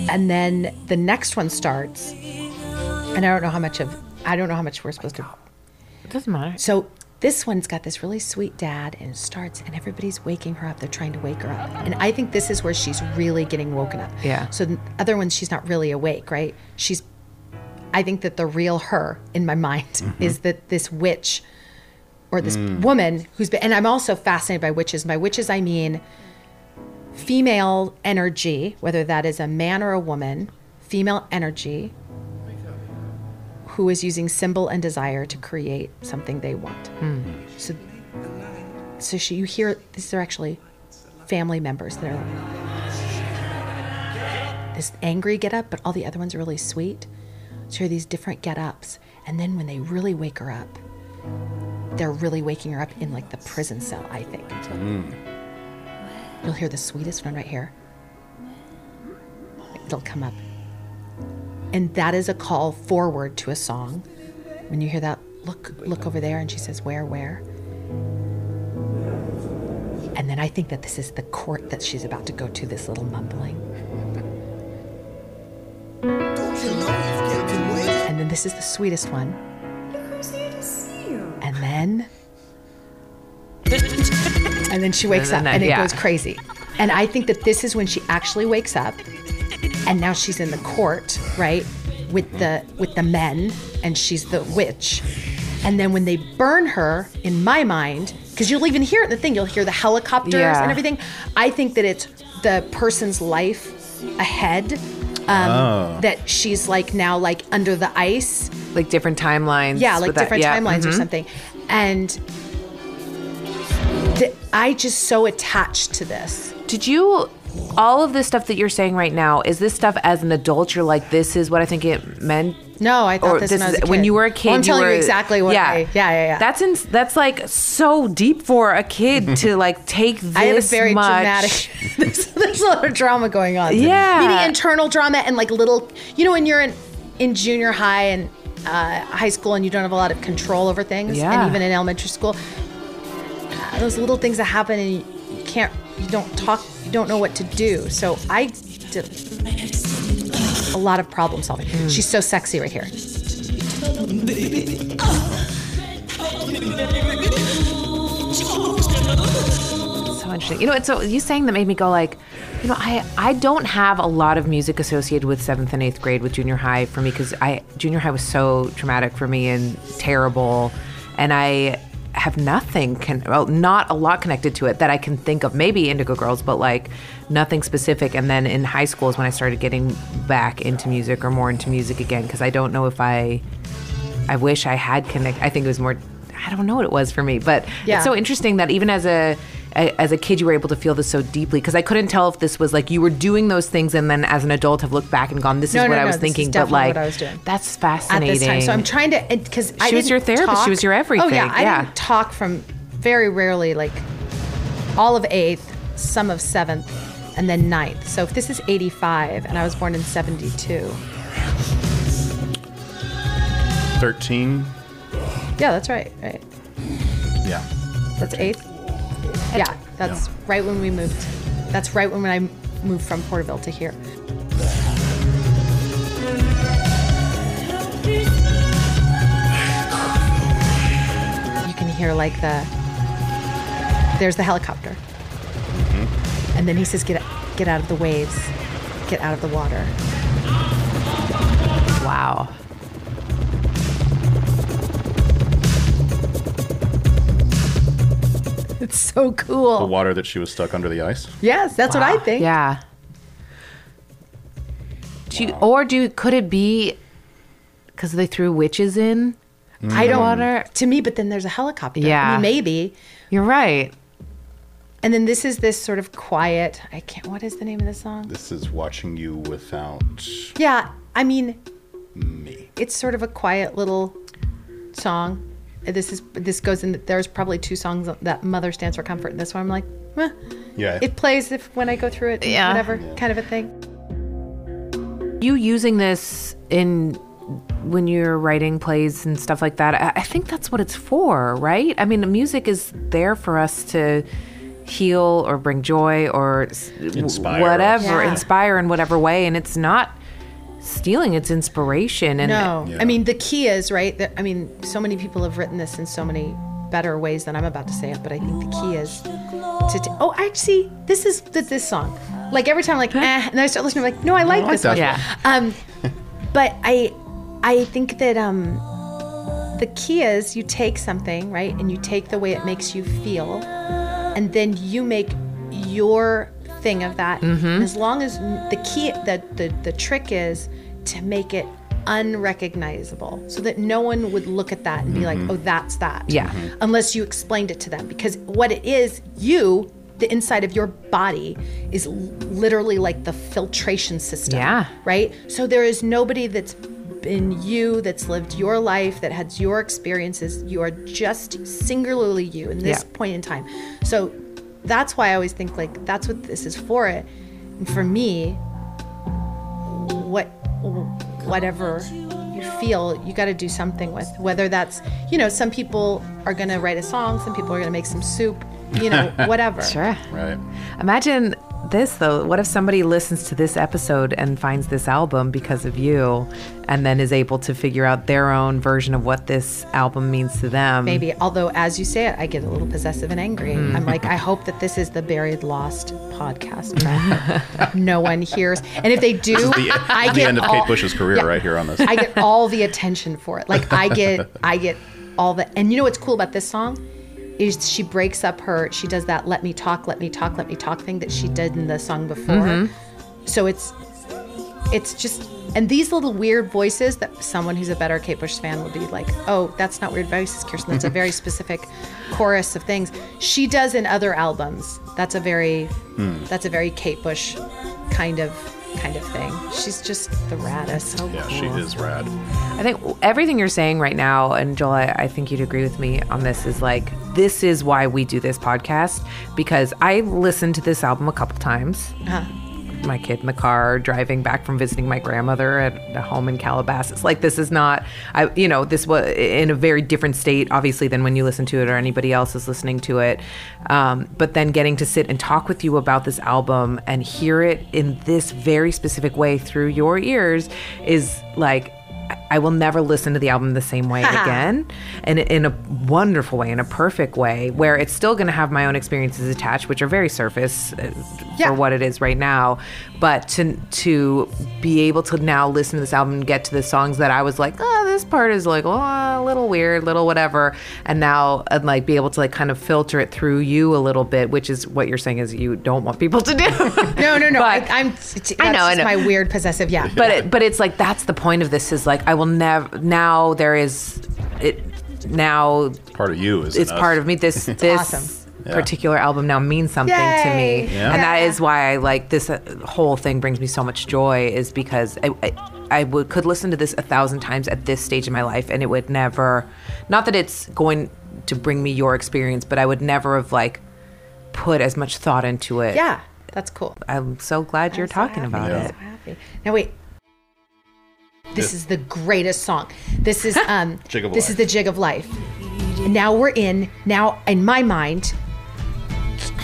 and then the next one starts and i don't know how much of i don't know how much we're supposed to
it doesn't matter.
so this one's got this really sweet dad and it starts and everybody's waking her up. They're trying to wake her up. And i think this is where she's really getting woken up.
Yeah.
so the other ones she's not really awake right? She's i think that the real her in my mind mm-hmm. is that this witch or this mm. woman who's been and i'm also fascinated by witches. By witches i mean female energy, whether that is a man or a woman, female energy who is using symbol and desire to create something they want. Hmm. So, so she, you hear these are actually family members that are this angry get up, but all the other ones are really sweet. So these different get ups. And then when they really wake her up, they're really waking her up in like the prison cell, I think. Hmm. You'll hear the sweetest one right here. It'll come up. And that is a call forward to a song. When you hear that, look, look over there, and she says, Where, where? And then I think that this is the court that she's about to go to, this little mumbling. And then this is the sweetest one. And then. And then she wakes
And
up
then,
and it
yeah.
goes crazy. And I think that this is when she actually wakes up and now she's in the court, right? With the with the men and she's the witch. And then when they burn her, in my mind, because you'll even hear it the thing, you'll hear the helicopters
Yeah.
and everything. I think that it's the person's life ahead. Um, That she's like now like under the ice.
Like different timelines.
Yeah, like
with that-
different
yeah,
timelines or
mhm.
something. And th- I just so attached to this.
Did you all of this stuff that you're saying right now? Is this stuff as an adult? You're like, this is what I think it meant.
No, I thought this,
this
when I was a kid.
when you were a kid.
Well, I'm
you
telling
were,
you exactly what.
Yeah,
I, yeah, yeah, yeah.
That's in, that's like so deep for a kid to like take this
I have a very
much.
dramatic. there's, there's a lot of drama going on.
Yeah.
meaning internal drama and like little. You know, when you're in in junior high and uh, high school and you don't have a lot of control over things,
Yeah.
and even in elementary school, those little things that happen and you, you can't, you don't talk, you don't know what to do. So I did a lot of problem solving.
Hmm.
She's so sexy right here.
So interesting. You know, it's so you saying that made me go like, you know, I I don't have a lot of music associated with seventh and eighth grade with junior high for me because I junior high was so traumatic for me and terrible, and I have nothing can well not a lot connected to it that I can think of. Maybe Indigo Girls, but like nothing specific. And then in high school is when I started getting back into music or more into music again because I don't know if I I wish I had connect. I think it was more. I don't know what it was for me, but
Yeah.
it's so interesting that even as a, a as a kid, you were able to feel this so deeply. Because I couldn't tell if this was like you were doing those things, and then as an adult have looked back and gone, "This
No,
is what
no,
I was
this is
thinking." But like,
what I was doing.
that's
at
fascinating.
this time. So I'm trying to because I
She was your therapist.
talk-
She was your everything.
Oh yeah, I
Yeah.
didn't talk from very rarely, like all of eighth, some of seventh, and then ninth. So if this is 85 and I was born in 72,
Thirteen.
yeah, that's right. Right,
Yeah.
that's eighth. Yeah, that's right when we moved. That's right when I moved from Porterville to here. You can hear like the there's the helicopter, mm-hmm. and then he says, "Get get out of the waves, get out of the water."
wow.
It's so cool.
The water that she was stuck under the ice.
Yes, that's what I think.
Yeah. Do you, or do could it be because they threw witches in?
I don't
Water.
to me, but then there's a helicopter. I
Yeah.
mean, maybe.
You're right.
And then this is this sort of quiet. I can't. What is the name of the song?
This is watching you without
Yeah, I mean,
me.
it's sort of a quiet little song. This is this goes in. There's probably two songs that Mother stands for comfort. And this one, I'm like, eh,
Yeah.
it plays if when I go through it,
Yeah.
whatever kind of a thing.
you using this in when you're writing plays and stuff like that I, I think that's what it's for right i mean the music is there for us to heal or bring joy or
Inspire
whatever
Yeah.
inspire in whatever way and it's not stealing it's inspiration and
No,
Yeah.
I mean the key is right. That, I mean, so many people have written this in so many better ways than I'm about to say it. But I think the key is to. T- oh, actually, this is th- this song. Like every time, I'm like, eh, and then I start listening. I'm like, no, I like
like
this
that
one.
yeah
Um, but I, I think that um, the key is you take something right, and you take the way it makes you feel, and then you make your thing of that. And as long as the key, the the the trick is to make it unrecognizable so that no one would look at that and be like mm-hmm. oh that's that
Yeah. Mm-hmm.
unless you explained it to them because what it is you the inside of your body is literally like the filtration system.
Yeah.
Right? So there is nobody that's been you, that's lived your life, that has your experiences. You are just singularly you in this
Yeah.
point in time. So that's why I always think like that's what this is for it. And for me, what whatever you feel you got to do something with whether that's you know some people are going to write a song some people are going to make some soup you know whatever
Sure.
Right.
Imagine this though. What if somebody listens to this episode and finds this album because of you and then is able to figure out their own version of what this album means to them?
maybe although as you say it i get a little possessive and angry
Hmm.
i'm like i hope that this is the buried lost podcast no one hears and if they do
The,
i
the
get
end of
all-
Kate Bush's career
Yeah.
right here on this.
I get all the attention for it. Like I get, I get all the. And you know what's cool about this song is she breaks up her. She does that "let me talk, let me talk, let me talk" thing that she did in the song before.
Mm-hmm.
So it's, it's just. And these little weird voices that someone who's a better Kate Bush fan would be like, oh, that's not weird voices, Kirsten. That's a very specific chorus of things she does in other albums. That's a very,
Hmm.
that's a very Kate Bush kind of kind of thing. She's just the raddest.
yeah, she is rad.
I think everything you're saying right now, and Joel, I, I think you'd agree with me on this, is like, this is why we do this podcast because I listened to this album a couple times. Uh-huh. My kid in the car driving back from visiting my grandmother at a home in Calabasas. Like, this is not, I, you know, this was in a very different state, obviously, than when you listen to it or anybody else is listening to it. Um, but then getting to sit and talk with you about this album and hear it in this very specific way through your ears is like, I will never listen to the album the same way again, and in a wonderful way, in a perfect way, where it's still going to have my own experiences attached, which are very surface uh,
Yeah.
for what it is right now. But to to be able to now listen to this album and get to the songs that I was like, oh, this part is like oh, a little weird, little whatever, and now and like be able to like kind of filter it through you a little bit, which is what you're saying is you don't want people to do.
No, no, no. I,
But-
I'm. That's
I know, I know.
my weird possessive. Yeah,
but it, but it's like that's the point of this is like I will never now there is it now
Part of you is
it's
enough.
part of me this this
awesome.
particular album now means something to me
Yeah.
and that is why I like this uh, whole thing brings me so much joy is because I, I, I would could listen to this a thousand times at this stage in my life and it would never not that it's going to bring me your experience but I would never have like put as much thought into it
yeah, that's cool.
I'm so glad you're
so
talking
happy.
about
Yeah.
I'm
it
so happy. Now wait. This is the greatest song. This is um
Jig of
this
Life.
is the jig of life. Now we're in now in my mind.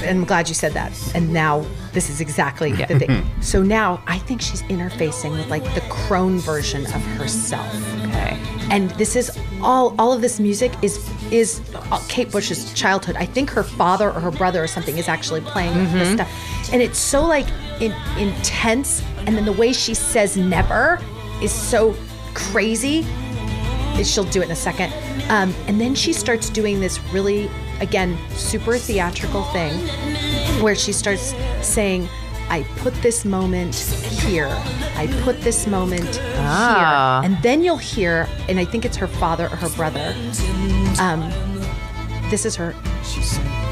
And I'm glad you said that. And now this is exactly the thing. So now I think she's interfacing with like the crone version of herself.
okay
and this is all all of this music is is uh, Kate Bush's childhood. I think her father or her brother or something is actually playing this stuff, and it's so like in, intense. And then the way she says "never" is so crazy. She'll do it in a second, um, and then she starts doing this really, again, super theatrical thing, where she starts saying, "I put this moment here. I put this moment
Ah.
here," and then you'll hear, and I think it's her father or her brother. Um, this is her.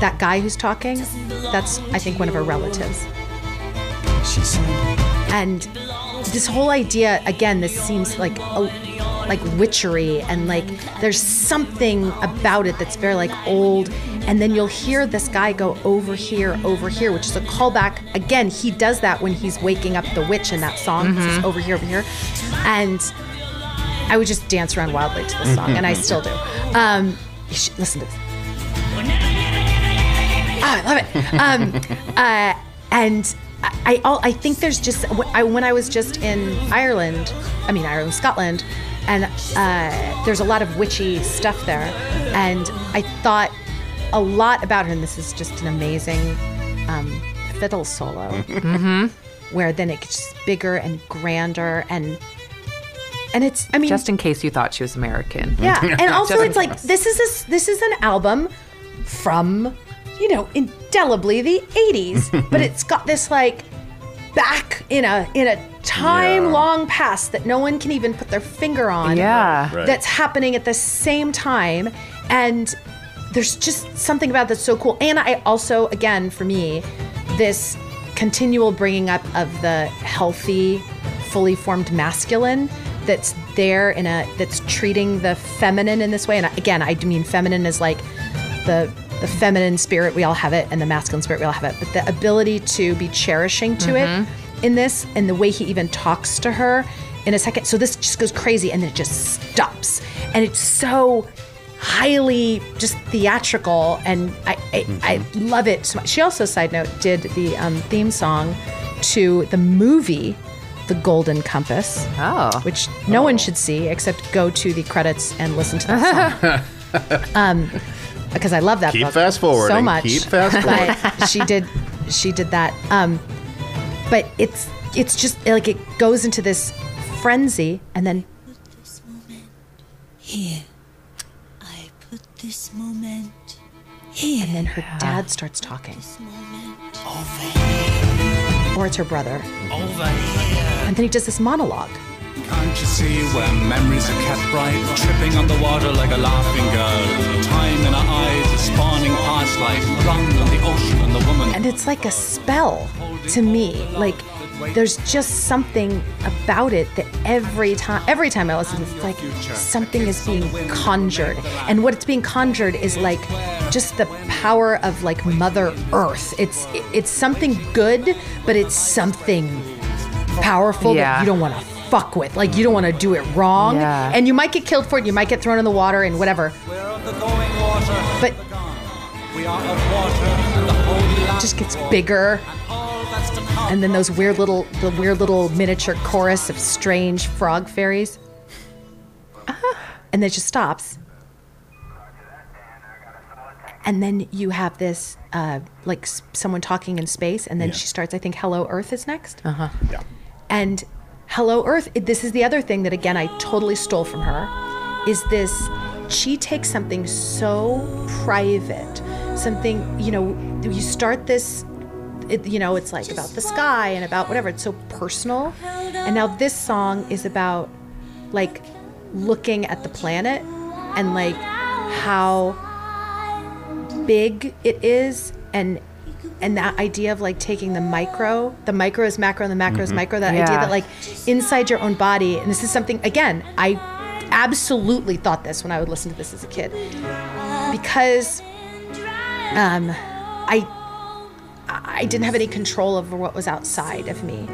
That guy who's talking, that's I think one of her relatives. And this whole idea, again, this seems like a, like witchery and like there's something about it that's very like old. And then you'll hear this guy go over here, over here, which is a callback. Again, he does that when he's waking up the witch in that song. Just over here, over here. And I would just dance around wildly to this song, and I still do. Um, you should listen to this. Oh, I love it. Um, uh, and I, I, all- I think there's just I, when I was just in Ireland, I mean Ireland, Scotland, and uh, there's a lot of witchy stuff there, and I thought a lot about her. And this is just an amazing um, fiddle solo, where then it gets bigger and grander and. And it's, I mean,
just in case you thought she was American
yeah, and also it's like this is a, s- this is an album from you know indelibly the 80s, but it's got this like back in a in a time
Yeah.
long past that no one can even put their finger on.
Yeah.
Right.
That's happening at the same time and there's just something about that's so cool. And I also, again, for me, this continual bringing up of the healthy, fully formed masculine that's there in a that's treating the feminine in this way. And again, I do mean feminine is like the the feminine spirit we all have it, and the masculine spirit we all have it. But the ability to be cherishing to it in this, and the way he even talks to her in a second. So this just goes crazy, and then it just stops, and it's so highly just theatrical and I, I, I love it so much. She also, side note, did the um, theme song to the movie The Golden Compass,
Oh.
which no one should see except go to the credits and listen to that song. um, because I love that
Keep
book
fast forwarding.
so much.
Keep fast forwarding.
But she did, she did that. Um, but it's it's just like it goes into this frenzy and then
Here. I put this moment here.
and then her dad starts talking.
This moment
or it's her brother.
Over here.
And then he does this monologue.
Can't you see where memories are kept bright? Tripping on the water like a laughing girl. Time in her eyes is spawning past life. Drowned on the ocean and the woman.
And it's like a spell to me. Like there's just something about it that every time every time I listen it's like something is being conjured. And what it's being conjured is like just the power of like Mother Earth. It's it's something good, but it's something powerful
Yeah.
that you don't want to fuck with. Like you don't want to do it wrong.
Yeah.
And you might get killed for it, you might get thrown in the water and whatever.
We're of the going water.
But
we are of water and the holy land.
it just gets bigger.
all that's to come.
and then those weird little the weird little miniature chorus of strange frog fairies and then it just stops and then you have this uh, like someone talking in space and then
Yeah.
she starts i think hello earth is next uh-huh
Yeah.
and hello earth. This is the other thing that again i totally stole from her is this she takes something so private something you know you start this it, you know it's like about the sky and about whatever it's so personal. And now this song is about like looking at the planet and like how big it is and and that idea of like taking the micro the micro is macro and the macro is micro that idea that like inside your own body and this is something again i absolutely thought this when i would listen to this as a kid. Because um i i didn't have any control over what was outside of me.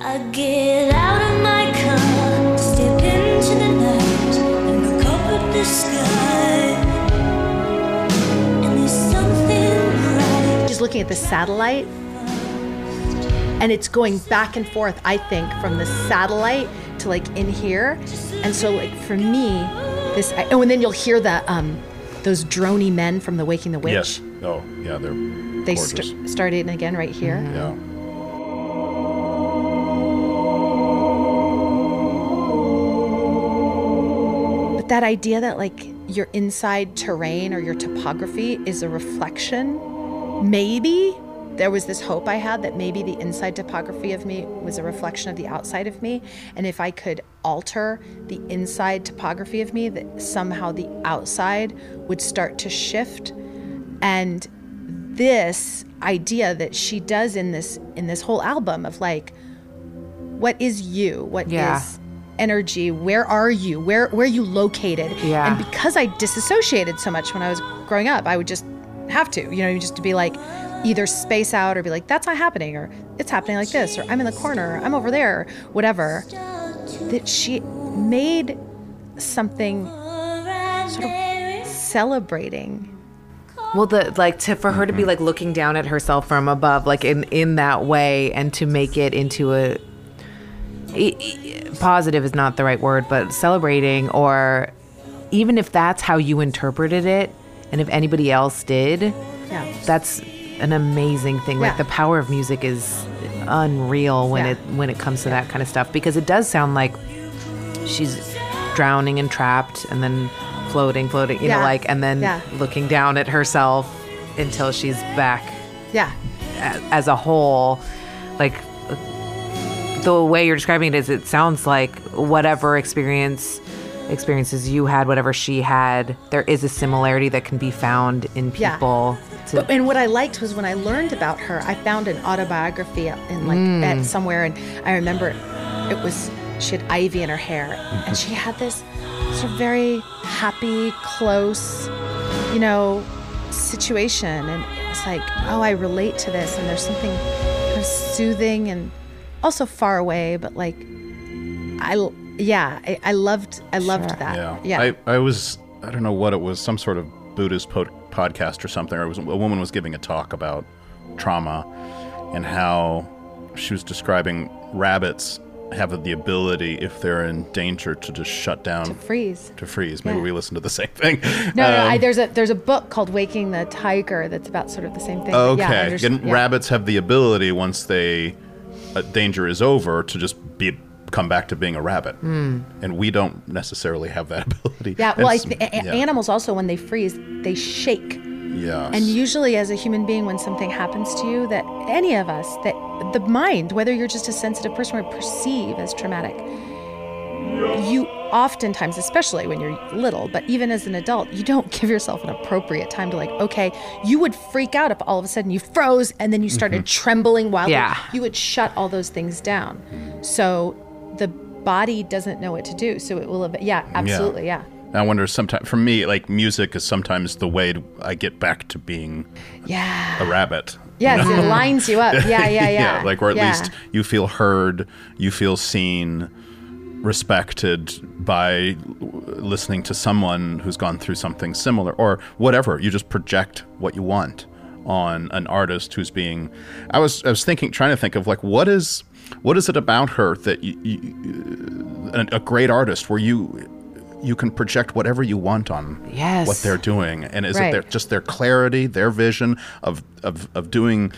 I get out of my car, step into the night, and look up at the sky.
Looking at the satellite and it's going back and forth i think from the satellite to like in here. And so like for me this I, oh and then you'll hear the um those drony men from the waking the witch.
Yes. Oh, yeah, they're
they st- started again right here.
Yeah.
but that idea that like your inside terrain or your topography is a reflection maybe there was this hope i had that maybe the inside topography of me was a reflection of the outside of me. And if i could alter the inside topography of me that somehow the outside would start to shift. And this idea that she does in this in this whole album of like what is you? What is
Yeah.
energy? Where are you? Where where are you located?
Yeah.
and because i disassociated so much when i was growing up i would just have to you know just to be like either space out or be like that's not happening or it's happening like this or i'm in the corner i'm over there whatever. That she made something sort of celebrating.
Well, the like to for her to be like looking down at herself from above, like in in that way, and to make it into a positive is not the right word, but celebrating, or even if that's how you interpreted it, and if anybody else did,
yeah
that's an amazing thing.
Yeah.
Like the power of music is unreal when
Yeah.
it when it comes to that kind of stuff because it does sound like she's drowning and trapped and then floating, floating, you know, like and then looking down at herself until she's back
yeah
as a whole. Like the way you're describing it is, it sounds like whatever experience experiences you had, whatever she had, there is a similarity that can be found in
Yeah.
people. to-
But, and what I liked was when I learned about her, I found an autobiography in like
Mm.
at somewhere, and I remember it was she had ivy in her hair, and she had this sort of very happy, close, you know, situation, and it was like, oh, I relate to this, and there's something kind of soothing and also far away, but like, I yeah, I, I loved I loved
Sure.
that.
Yeah.
yeah.
I, I was, I don't know what it was, some sort of Buddhist po- podcast or something. Or it was, a woman was giving a talk about trauma and how she was describing rabbits have the ability, if they're in danger, to just shut down,
to freeze.
to freeze. Maybe
Yeah.
we listened to the same thing.
No, no,
Um,
I, there's a there's a book called Waking the Tiger that's about sort of the same thing.
Okay.
yeah,
and
yeah.
rabbits have the ability once they uh, danger is over to just be come back to being a rabbit, and we don't necessarily have that ability.
Yeah, well, I th- a- a-
yeah.
animals also when they freeze, they shake.
Yes.
And usually, as a human being, when something happens to you, that any of us, that the mind, whether you're just a sensitive person or perceive as traumatic, you oftentimes, especially when you're little, but even as an adult, you don't give yourself an appropriate time to like, okay, you would freak out if all of a sudden you froze and then you started mm-hmm. trembling wildly.
Yeah.
You would shut all those things down. So the body doesn't know what to do. So it will, ev- yeah, absolutely, yeah.
I wonder sometimes for me, like music is sometimes the way I get back to being
Yeah.
a rabbit.
Yes, it lines you up. Yeah, yeah, yeah.
like or at
Yeah.
least you feel heard, you feel seen, respected by listening to someone who's gone through something similar or whatever. You just project what you want on an artist who's being. I was I was thinking, trying to think of like what is what is it about her that you, you, a, a great artist where you you can project whatever you want on
Yes.
what they're doing and is
Right.
it their, just their clarity their vision of, of, of doing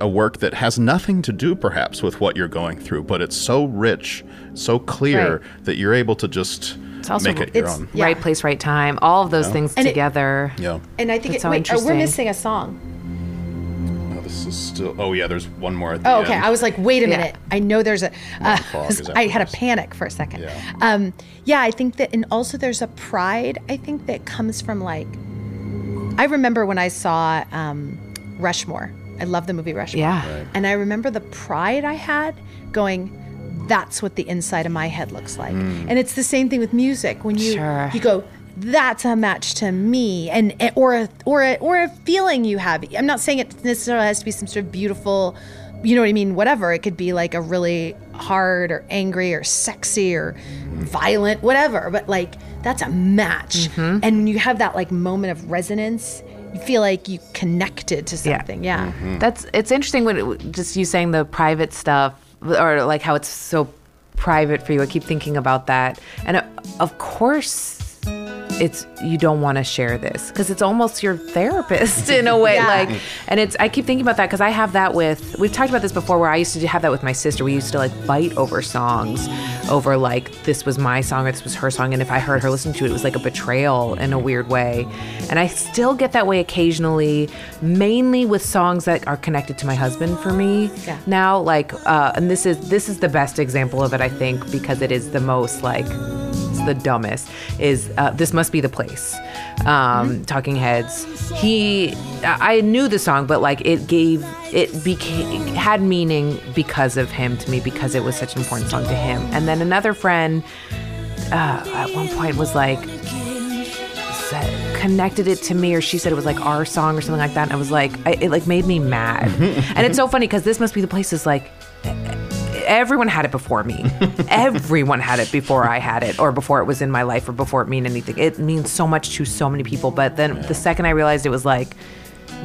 a work that has nothing to do perhaps with what you're going through but it's so rich so clear
Right.
that you're able to just
also-
make it your
it's-
own
Yeah.
Right place, right time. All of those things
And it-
together.
yeah
And I think
That's
it,
so
wait, uh, we're missing a song.
Oh, this is still oh yeah there's one more at the
Oh, okay.
end.
I was like, wait a
Yeah.
minute. I know there's a. Uh, I had a panic for a second.
Yeah.
Um, yeah, I think that, and also there's a pride. I think that comes from like. I remember when I saw um, Rushmore. I love the movie Rushmore.
Yeah.
And I remember the pride I had going. That's what the inside of my head looks like, and it's the same thing with music. When you
Sure.
you go, that's a match to me and and- or a or a or a feeling you have. I'm not saying it necessarily has to be some sort of beautiful you know what i mean? Whatever. It could be like a really hard or angry or sexy or violent whatever. But like that's a match. And when you have that like moment of resonance you feel like you connected to
Yeah.
something. Yeah,
That's it's interesting when it, just you saying the private stuff or like how it's so private for you. I keep thinking about that, and uh, of course. It's you don't want to share this because it's almost your therapist in a way.
Yeah.
Like, and it's I keep thinking about that because I have that with we've talked about this before where I used to have that with my sister. We used to like fight over songs, over like this was my song or this was her song, and if I heard her listen to it, it was like a betrayal in a weird way. And I still get that way occasionally, mainly with songs that are connected to my husband for me
Yeah.
now. Like, uh, and this is this is the best example of it, I think, because it is the most like the dumbest. Is uh, this must be the place? Um, Talking Heads. He, I I knew the song, but like it gave it became had meaning because of him to me because it was such an important song to him. And then another friend uh, at one point was like said, connected it to me or she said it was like our song or something like that and i was like I, it like made me mad and it's so funny because this must be the place is like everyone had it before me everyone had it before i had it or before it was in my life or before it mean anything it means so much to so many people but then the second i realized it was like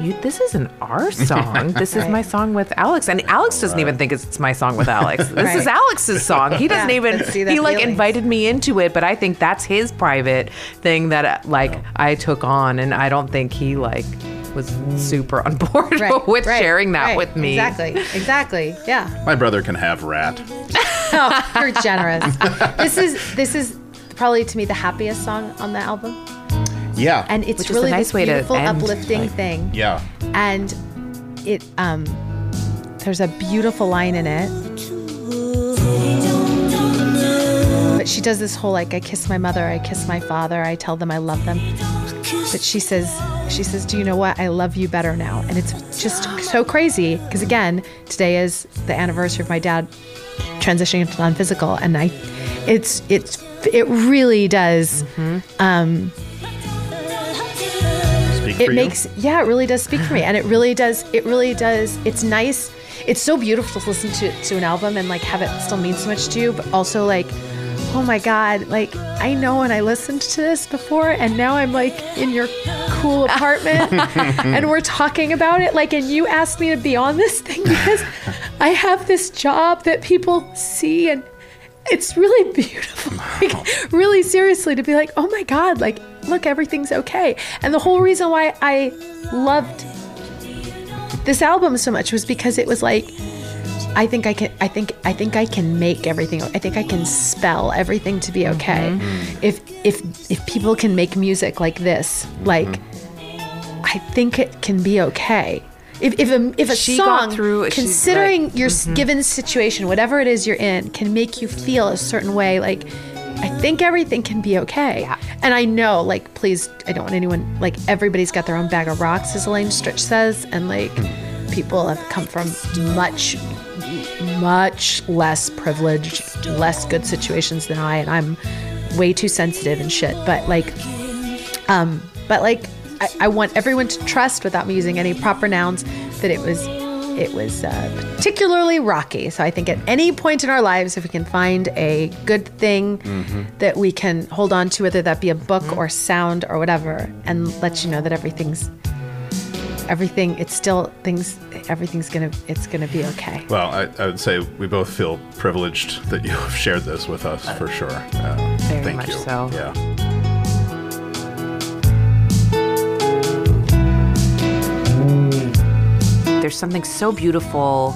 you, this isn't our song. This is my song with Alex, and Alex doesn't even think it's my song with Alex. This is Alex's song. He doesn't
Yeah,
even.
let's see the
He like invited me into it, but I think that's his private thing that like I took on, and I don't think he like was super on board
Right,
with
right,
sharing that
right.
with me.
exactly exactly yeah.
My brother can have rat.
Oh, you're generous. This is this is probably to me the happiest song on the album.
Yeah.
And it's
Which is a
really
nice
this
way to
beautiful
end,
uplifting
like-
thing.
Yeah.
And it um there's a beautiful line in it. But she does this whole like I kiss my mother, I kiss my father, I tell them I love them. But she says she says, "Do you know what? I love you better now." And it's just so crazy because again, today is the anniversary of my dad transitioning into non-physical and I it's it's it really does um
Speak for
it makes yeah it really does speak for me and it really does it really does it's nice it's so beautiful to listen to, to an album and like have it still mean so much to you but also like oh my god like i know when i listened to this before and now i'm like in your cool apartment and we're talking about it like and you asked me to be on this thing because i have this job that people see and it's really beautiful like really seriously to be like oh my god like look everything's okay. And the whole reason why i loved this album so much was because it was like I think I can I think I think I can make everything I think I can spell everything to be mm-hmm. okay. Mm-hmm. If if if people can make music like this, mm-hmm. like I think it can be okay. If if a if a
She
song
through-
considering
like-
your s given situation, whatever it is you're in, can make you feel a certain way, like I think everything can be okay.
Yeah.
And I know, like, please, I don't want anyone, like, everybody's got their own bag of rocks, as Elaine Stritch says, and like, mm. people have come from much, much less privileged, less good situations than I, and I'm way too sensitive and shit. But like, um, but like, I, I want everyone to trust, without me using any proper nouns, that it was, it was uh, particularly rocky. So I think at any point in our lives, if we can find a good thing that we can hold on to, whether that be a book or sound or whatever, and let you know that everything's, everything, it's still things, everything's gonna, it's gonna be okay.
Well, I, I would say we both feel privileged that you have shared this with us for sure. Uh,
Very
thank
much
you.
so.
Yeah.
There's something so beautiful.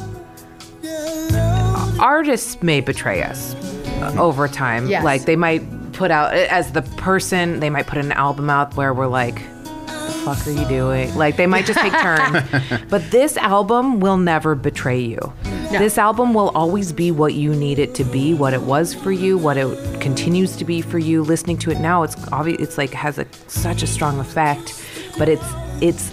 Artists may betray us uh, over time.
Yes.
Like they might put out as the person, they might put an album out where we're like, "The fuck are you doing?" Like they might just take turns. but this album will never betray you. This album will always be what you need it to be, what it was for you, what it continues to be for you. Listening to it now, it's obvious. It's like has a, such a strong effect, but it's it's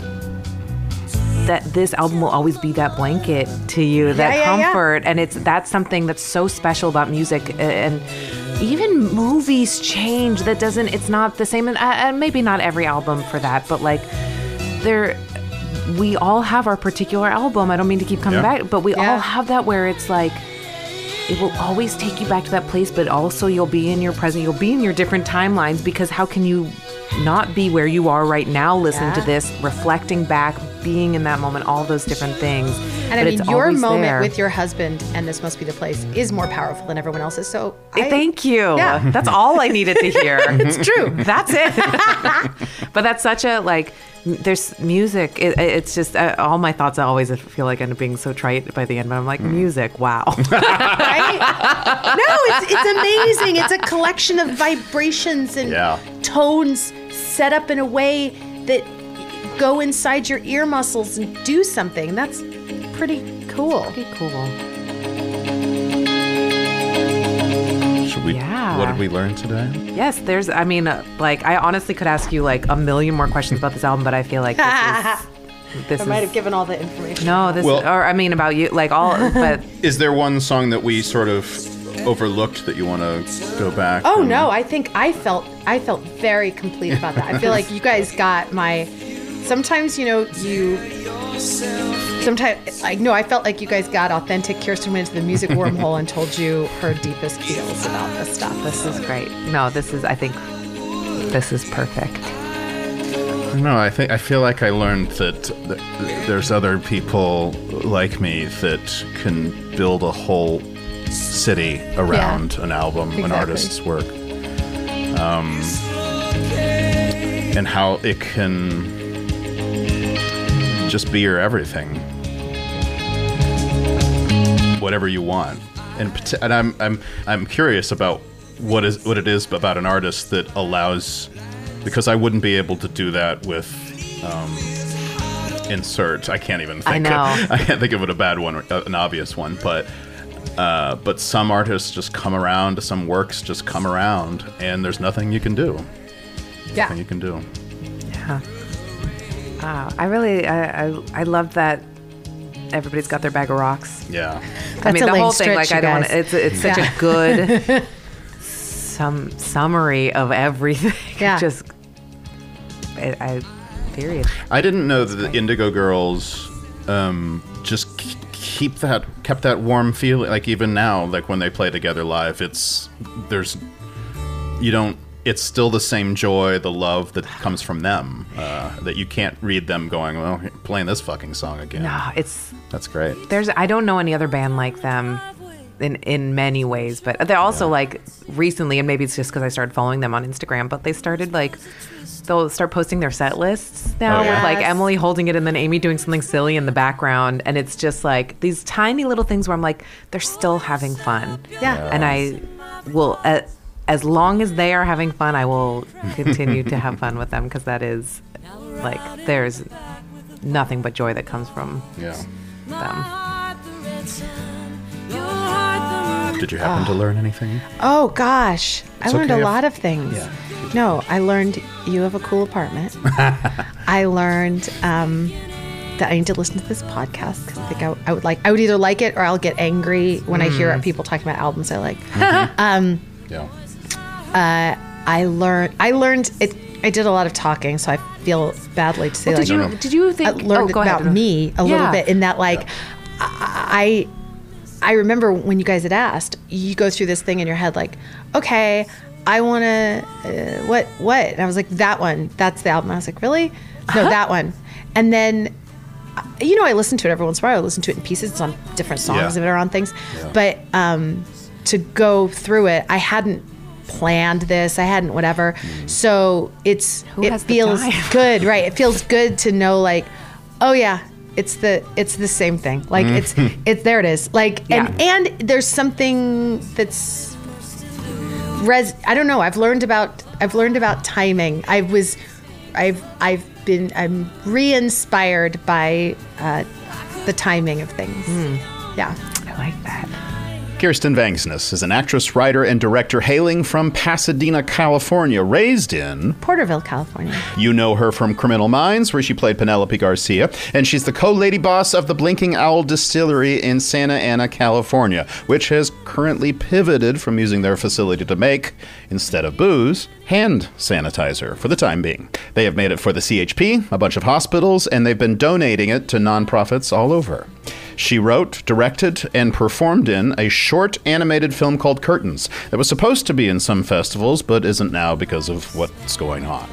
that this album will always be that blanket to you, that
yeah, yeah.
comfort, and it's that's something that's so special about music, and even movies change. That doesn't. It's not the same, and, uh, maybe not every album for that, but like there. We all have our particular album. I don't mean to keep coming
Yeah.
back, but we
Yeah.
all have that where it's like it will always take you back to that place, but also you'll be in your present, you'll be in your different timelines because how can you not be where you are right now listening to this, reflecting back, being in that moment, all those different things.
And
But
I mean,
it's
your moment
there.
with your husband, and this must be the place, is more powerful than everyone else's. So I,
Thank you.
Yeah.
That's all I needed to hear.
It's true.
That's it. but that's such a like. There's music. It, it's just uh, all my thoughts. I always feel like end up being so trite by the end. But I'm like, music. Wow.
right? No, it's, it's amazing. It's a collection of vibrations and
Yeah.
tones set up in a way that go inside your ear muscles and do something. That's pretty cool.
Pretty cool.
Should we?
Yeah.
What did we learn today?
Yes, there's. I mean, uh, like, I honestly could ask you like a million more questions about this album, but I feel like this is. This
I might
is
have given all the information.
no, this
Well-
or I mean about you, like all, but
Is there one song that we sort of overlooked that you want to go back?
Oh
and-
no, I think I felt I felt very complete about that. I feel like you guys got my sometimes you know you sometimes like no, I felt like you guys got authentic Kirsten went into the music wormhole and told you her deepest feels about this stuff.
this is great. No, this is. I think this is perfect.
No, I think I feel like I learned that th- there's other people like me that can build a whole city around an album, an artist's work, um, and how it can just be your everything, whatever you want. And, and I'm I'm I'm curious about what is what it is about an artist that allows because I wouldn't be able to do that with um, insert. I can't even think.
I know.
Of, I can't think of it a bad one, an obvious one, but Uh, but some artists just come around, some works just come around, and there's nothing you can do.
Yeah.
Nothing you can do.
Yeah. Uh, I really, I, I, I love that everybody's got their bag of rocks.
Yeah.
I
That's
mean,
a
the
lame
whole thing,
stretch,
like, I don't want
guys.
to, it's, it's such
Yeah.
a good some summary of everything.
Yeah.
Just, I, I, period.
I didn't know that the Indigo Girls um, just k- keep that kept that warm feeling. Like even now, like when they play together live, it's there's you don't. It's still the same joy, the love that comes from them. Uh, that you can't read them going, well, playing this fucking song again.
No, it's,
That's great.
there's, I don't know any other band like them in, in many ways, but they're also like recently, and maybe it's just because I started following them on Instagram, but they started like, they'll start posting their set lists now
Oh, yeah.
with like Emily holding it and then Amy doing something silly in the background. And it's just like these tiny little things where I'm like, they're still having fun.
Yeah.
And I will, uh, as long as they are having fun, I will continue to have fun with them because that is like, there's nothing but joy that comes from
Yeah.
them.
Did you happen to ah. learn anything?
Oh gosh, I learned
okay
a
if-
lot of things.
Yeah.
No, I learned you have a cool apartment. I learned um, that I need to listen to this podcast because I think I, I would like. I would either like it or I'll get angry when I hear mm. people talking about albums I like. Mm-hmm.
Um, yeah.
I learned. I learned it. I did a lot of talking, so I feel badly to say
Well,
like
did you
no.
did you
I learned
oh,
about
ahead.
me a little bit in that like I I remember when you guys had asked, you go through this thing in your head like, okay, I want to uh, what what, and I was like that one, that's the album. I was like, really? No,
Uh-huh.
that one. And then uh, you know, I listen to it every once in a while. I listen to it in pieces. It's on different songs
Yeah.
that are on things. But um, to go through it, I hadn't planned this. I hadn't whatever. So it's
Who
it feels good, right? It feels good to know like, oh yeah, it's the it's the same thing. Like it's it's there it is. Like and
Yeah.
and there's something that's res I don't know. I've learned about I've learned about timing. I was I've I've been I'm re-inspired by uh, the timing of things. Yeah.
I like that.
Kirsten Vangsness is an actress, writer, and director hailing from Pasadena, California, raised in
Porterville, California.
You know her from Criminal Minds, where she played Penelope Garcia, and she's the co lady boss of the Blinking Owl Distillery in Santa Ana, California, which has currently pivoted from using their facility to make, instead of booze, hand sanitizer for the time being. They have made it for the CHP, a bunch of hospitals, and they've been donating it to nonprofits all over. She wrote, directed, and performed in a short animated film called Curtains that was supposed to be in some festivals but isn't now because of what's going on.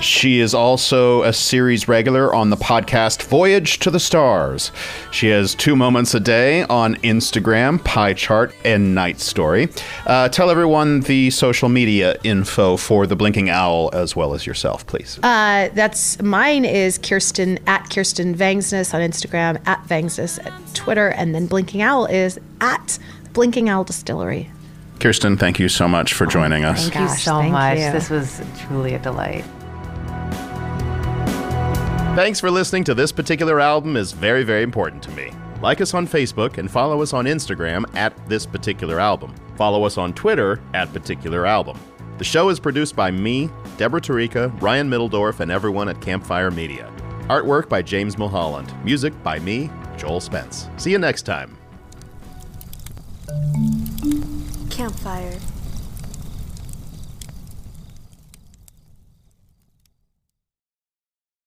She is also a series regular on the podcast Voyage to the Stars. She has two moments a day on Instagram, Pie Chart, and Night Story. Uh, tell everyone the social media info for the Blinking Owl as well as yourself, please.
Uh, that's mine is Kirsten at Kirsten Vangsness on Instagram, at Vangsness at Twitter, and then Blinking Owl is at Blinking Owl Distillery.
Kirsten, thank you so much for joining us.
Thank you
Gosh,
so
thank
much.
you.
This was truly a delight.
Thanks for listening to this particular album is very, very important to me. Like us on Facebook and follow us on Instagram at this particular album. Follow us on Twitter at particular album. The show is produced by me, Deborah Tarika, Ryan Middledorf, and everyone at Campfire Media. Artwork by James Mulholland. Music by me, Joel Spence. See you next time.
Campfire.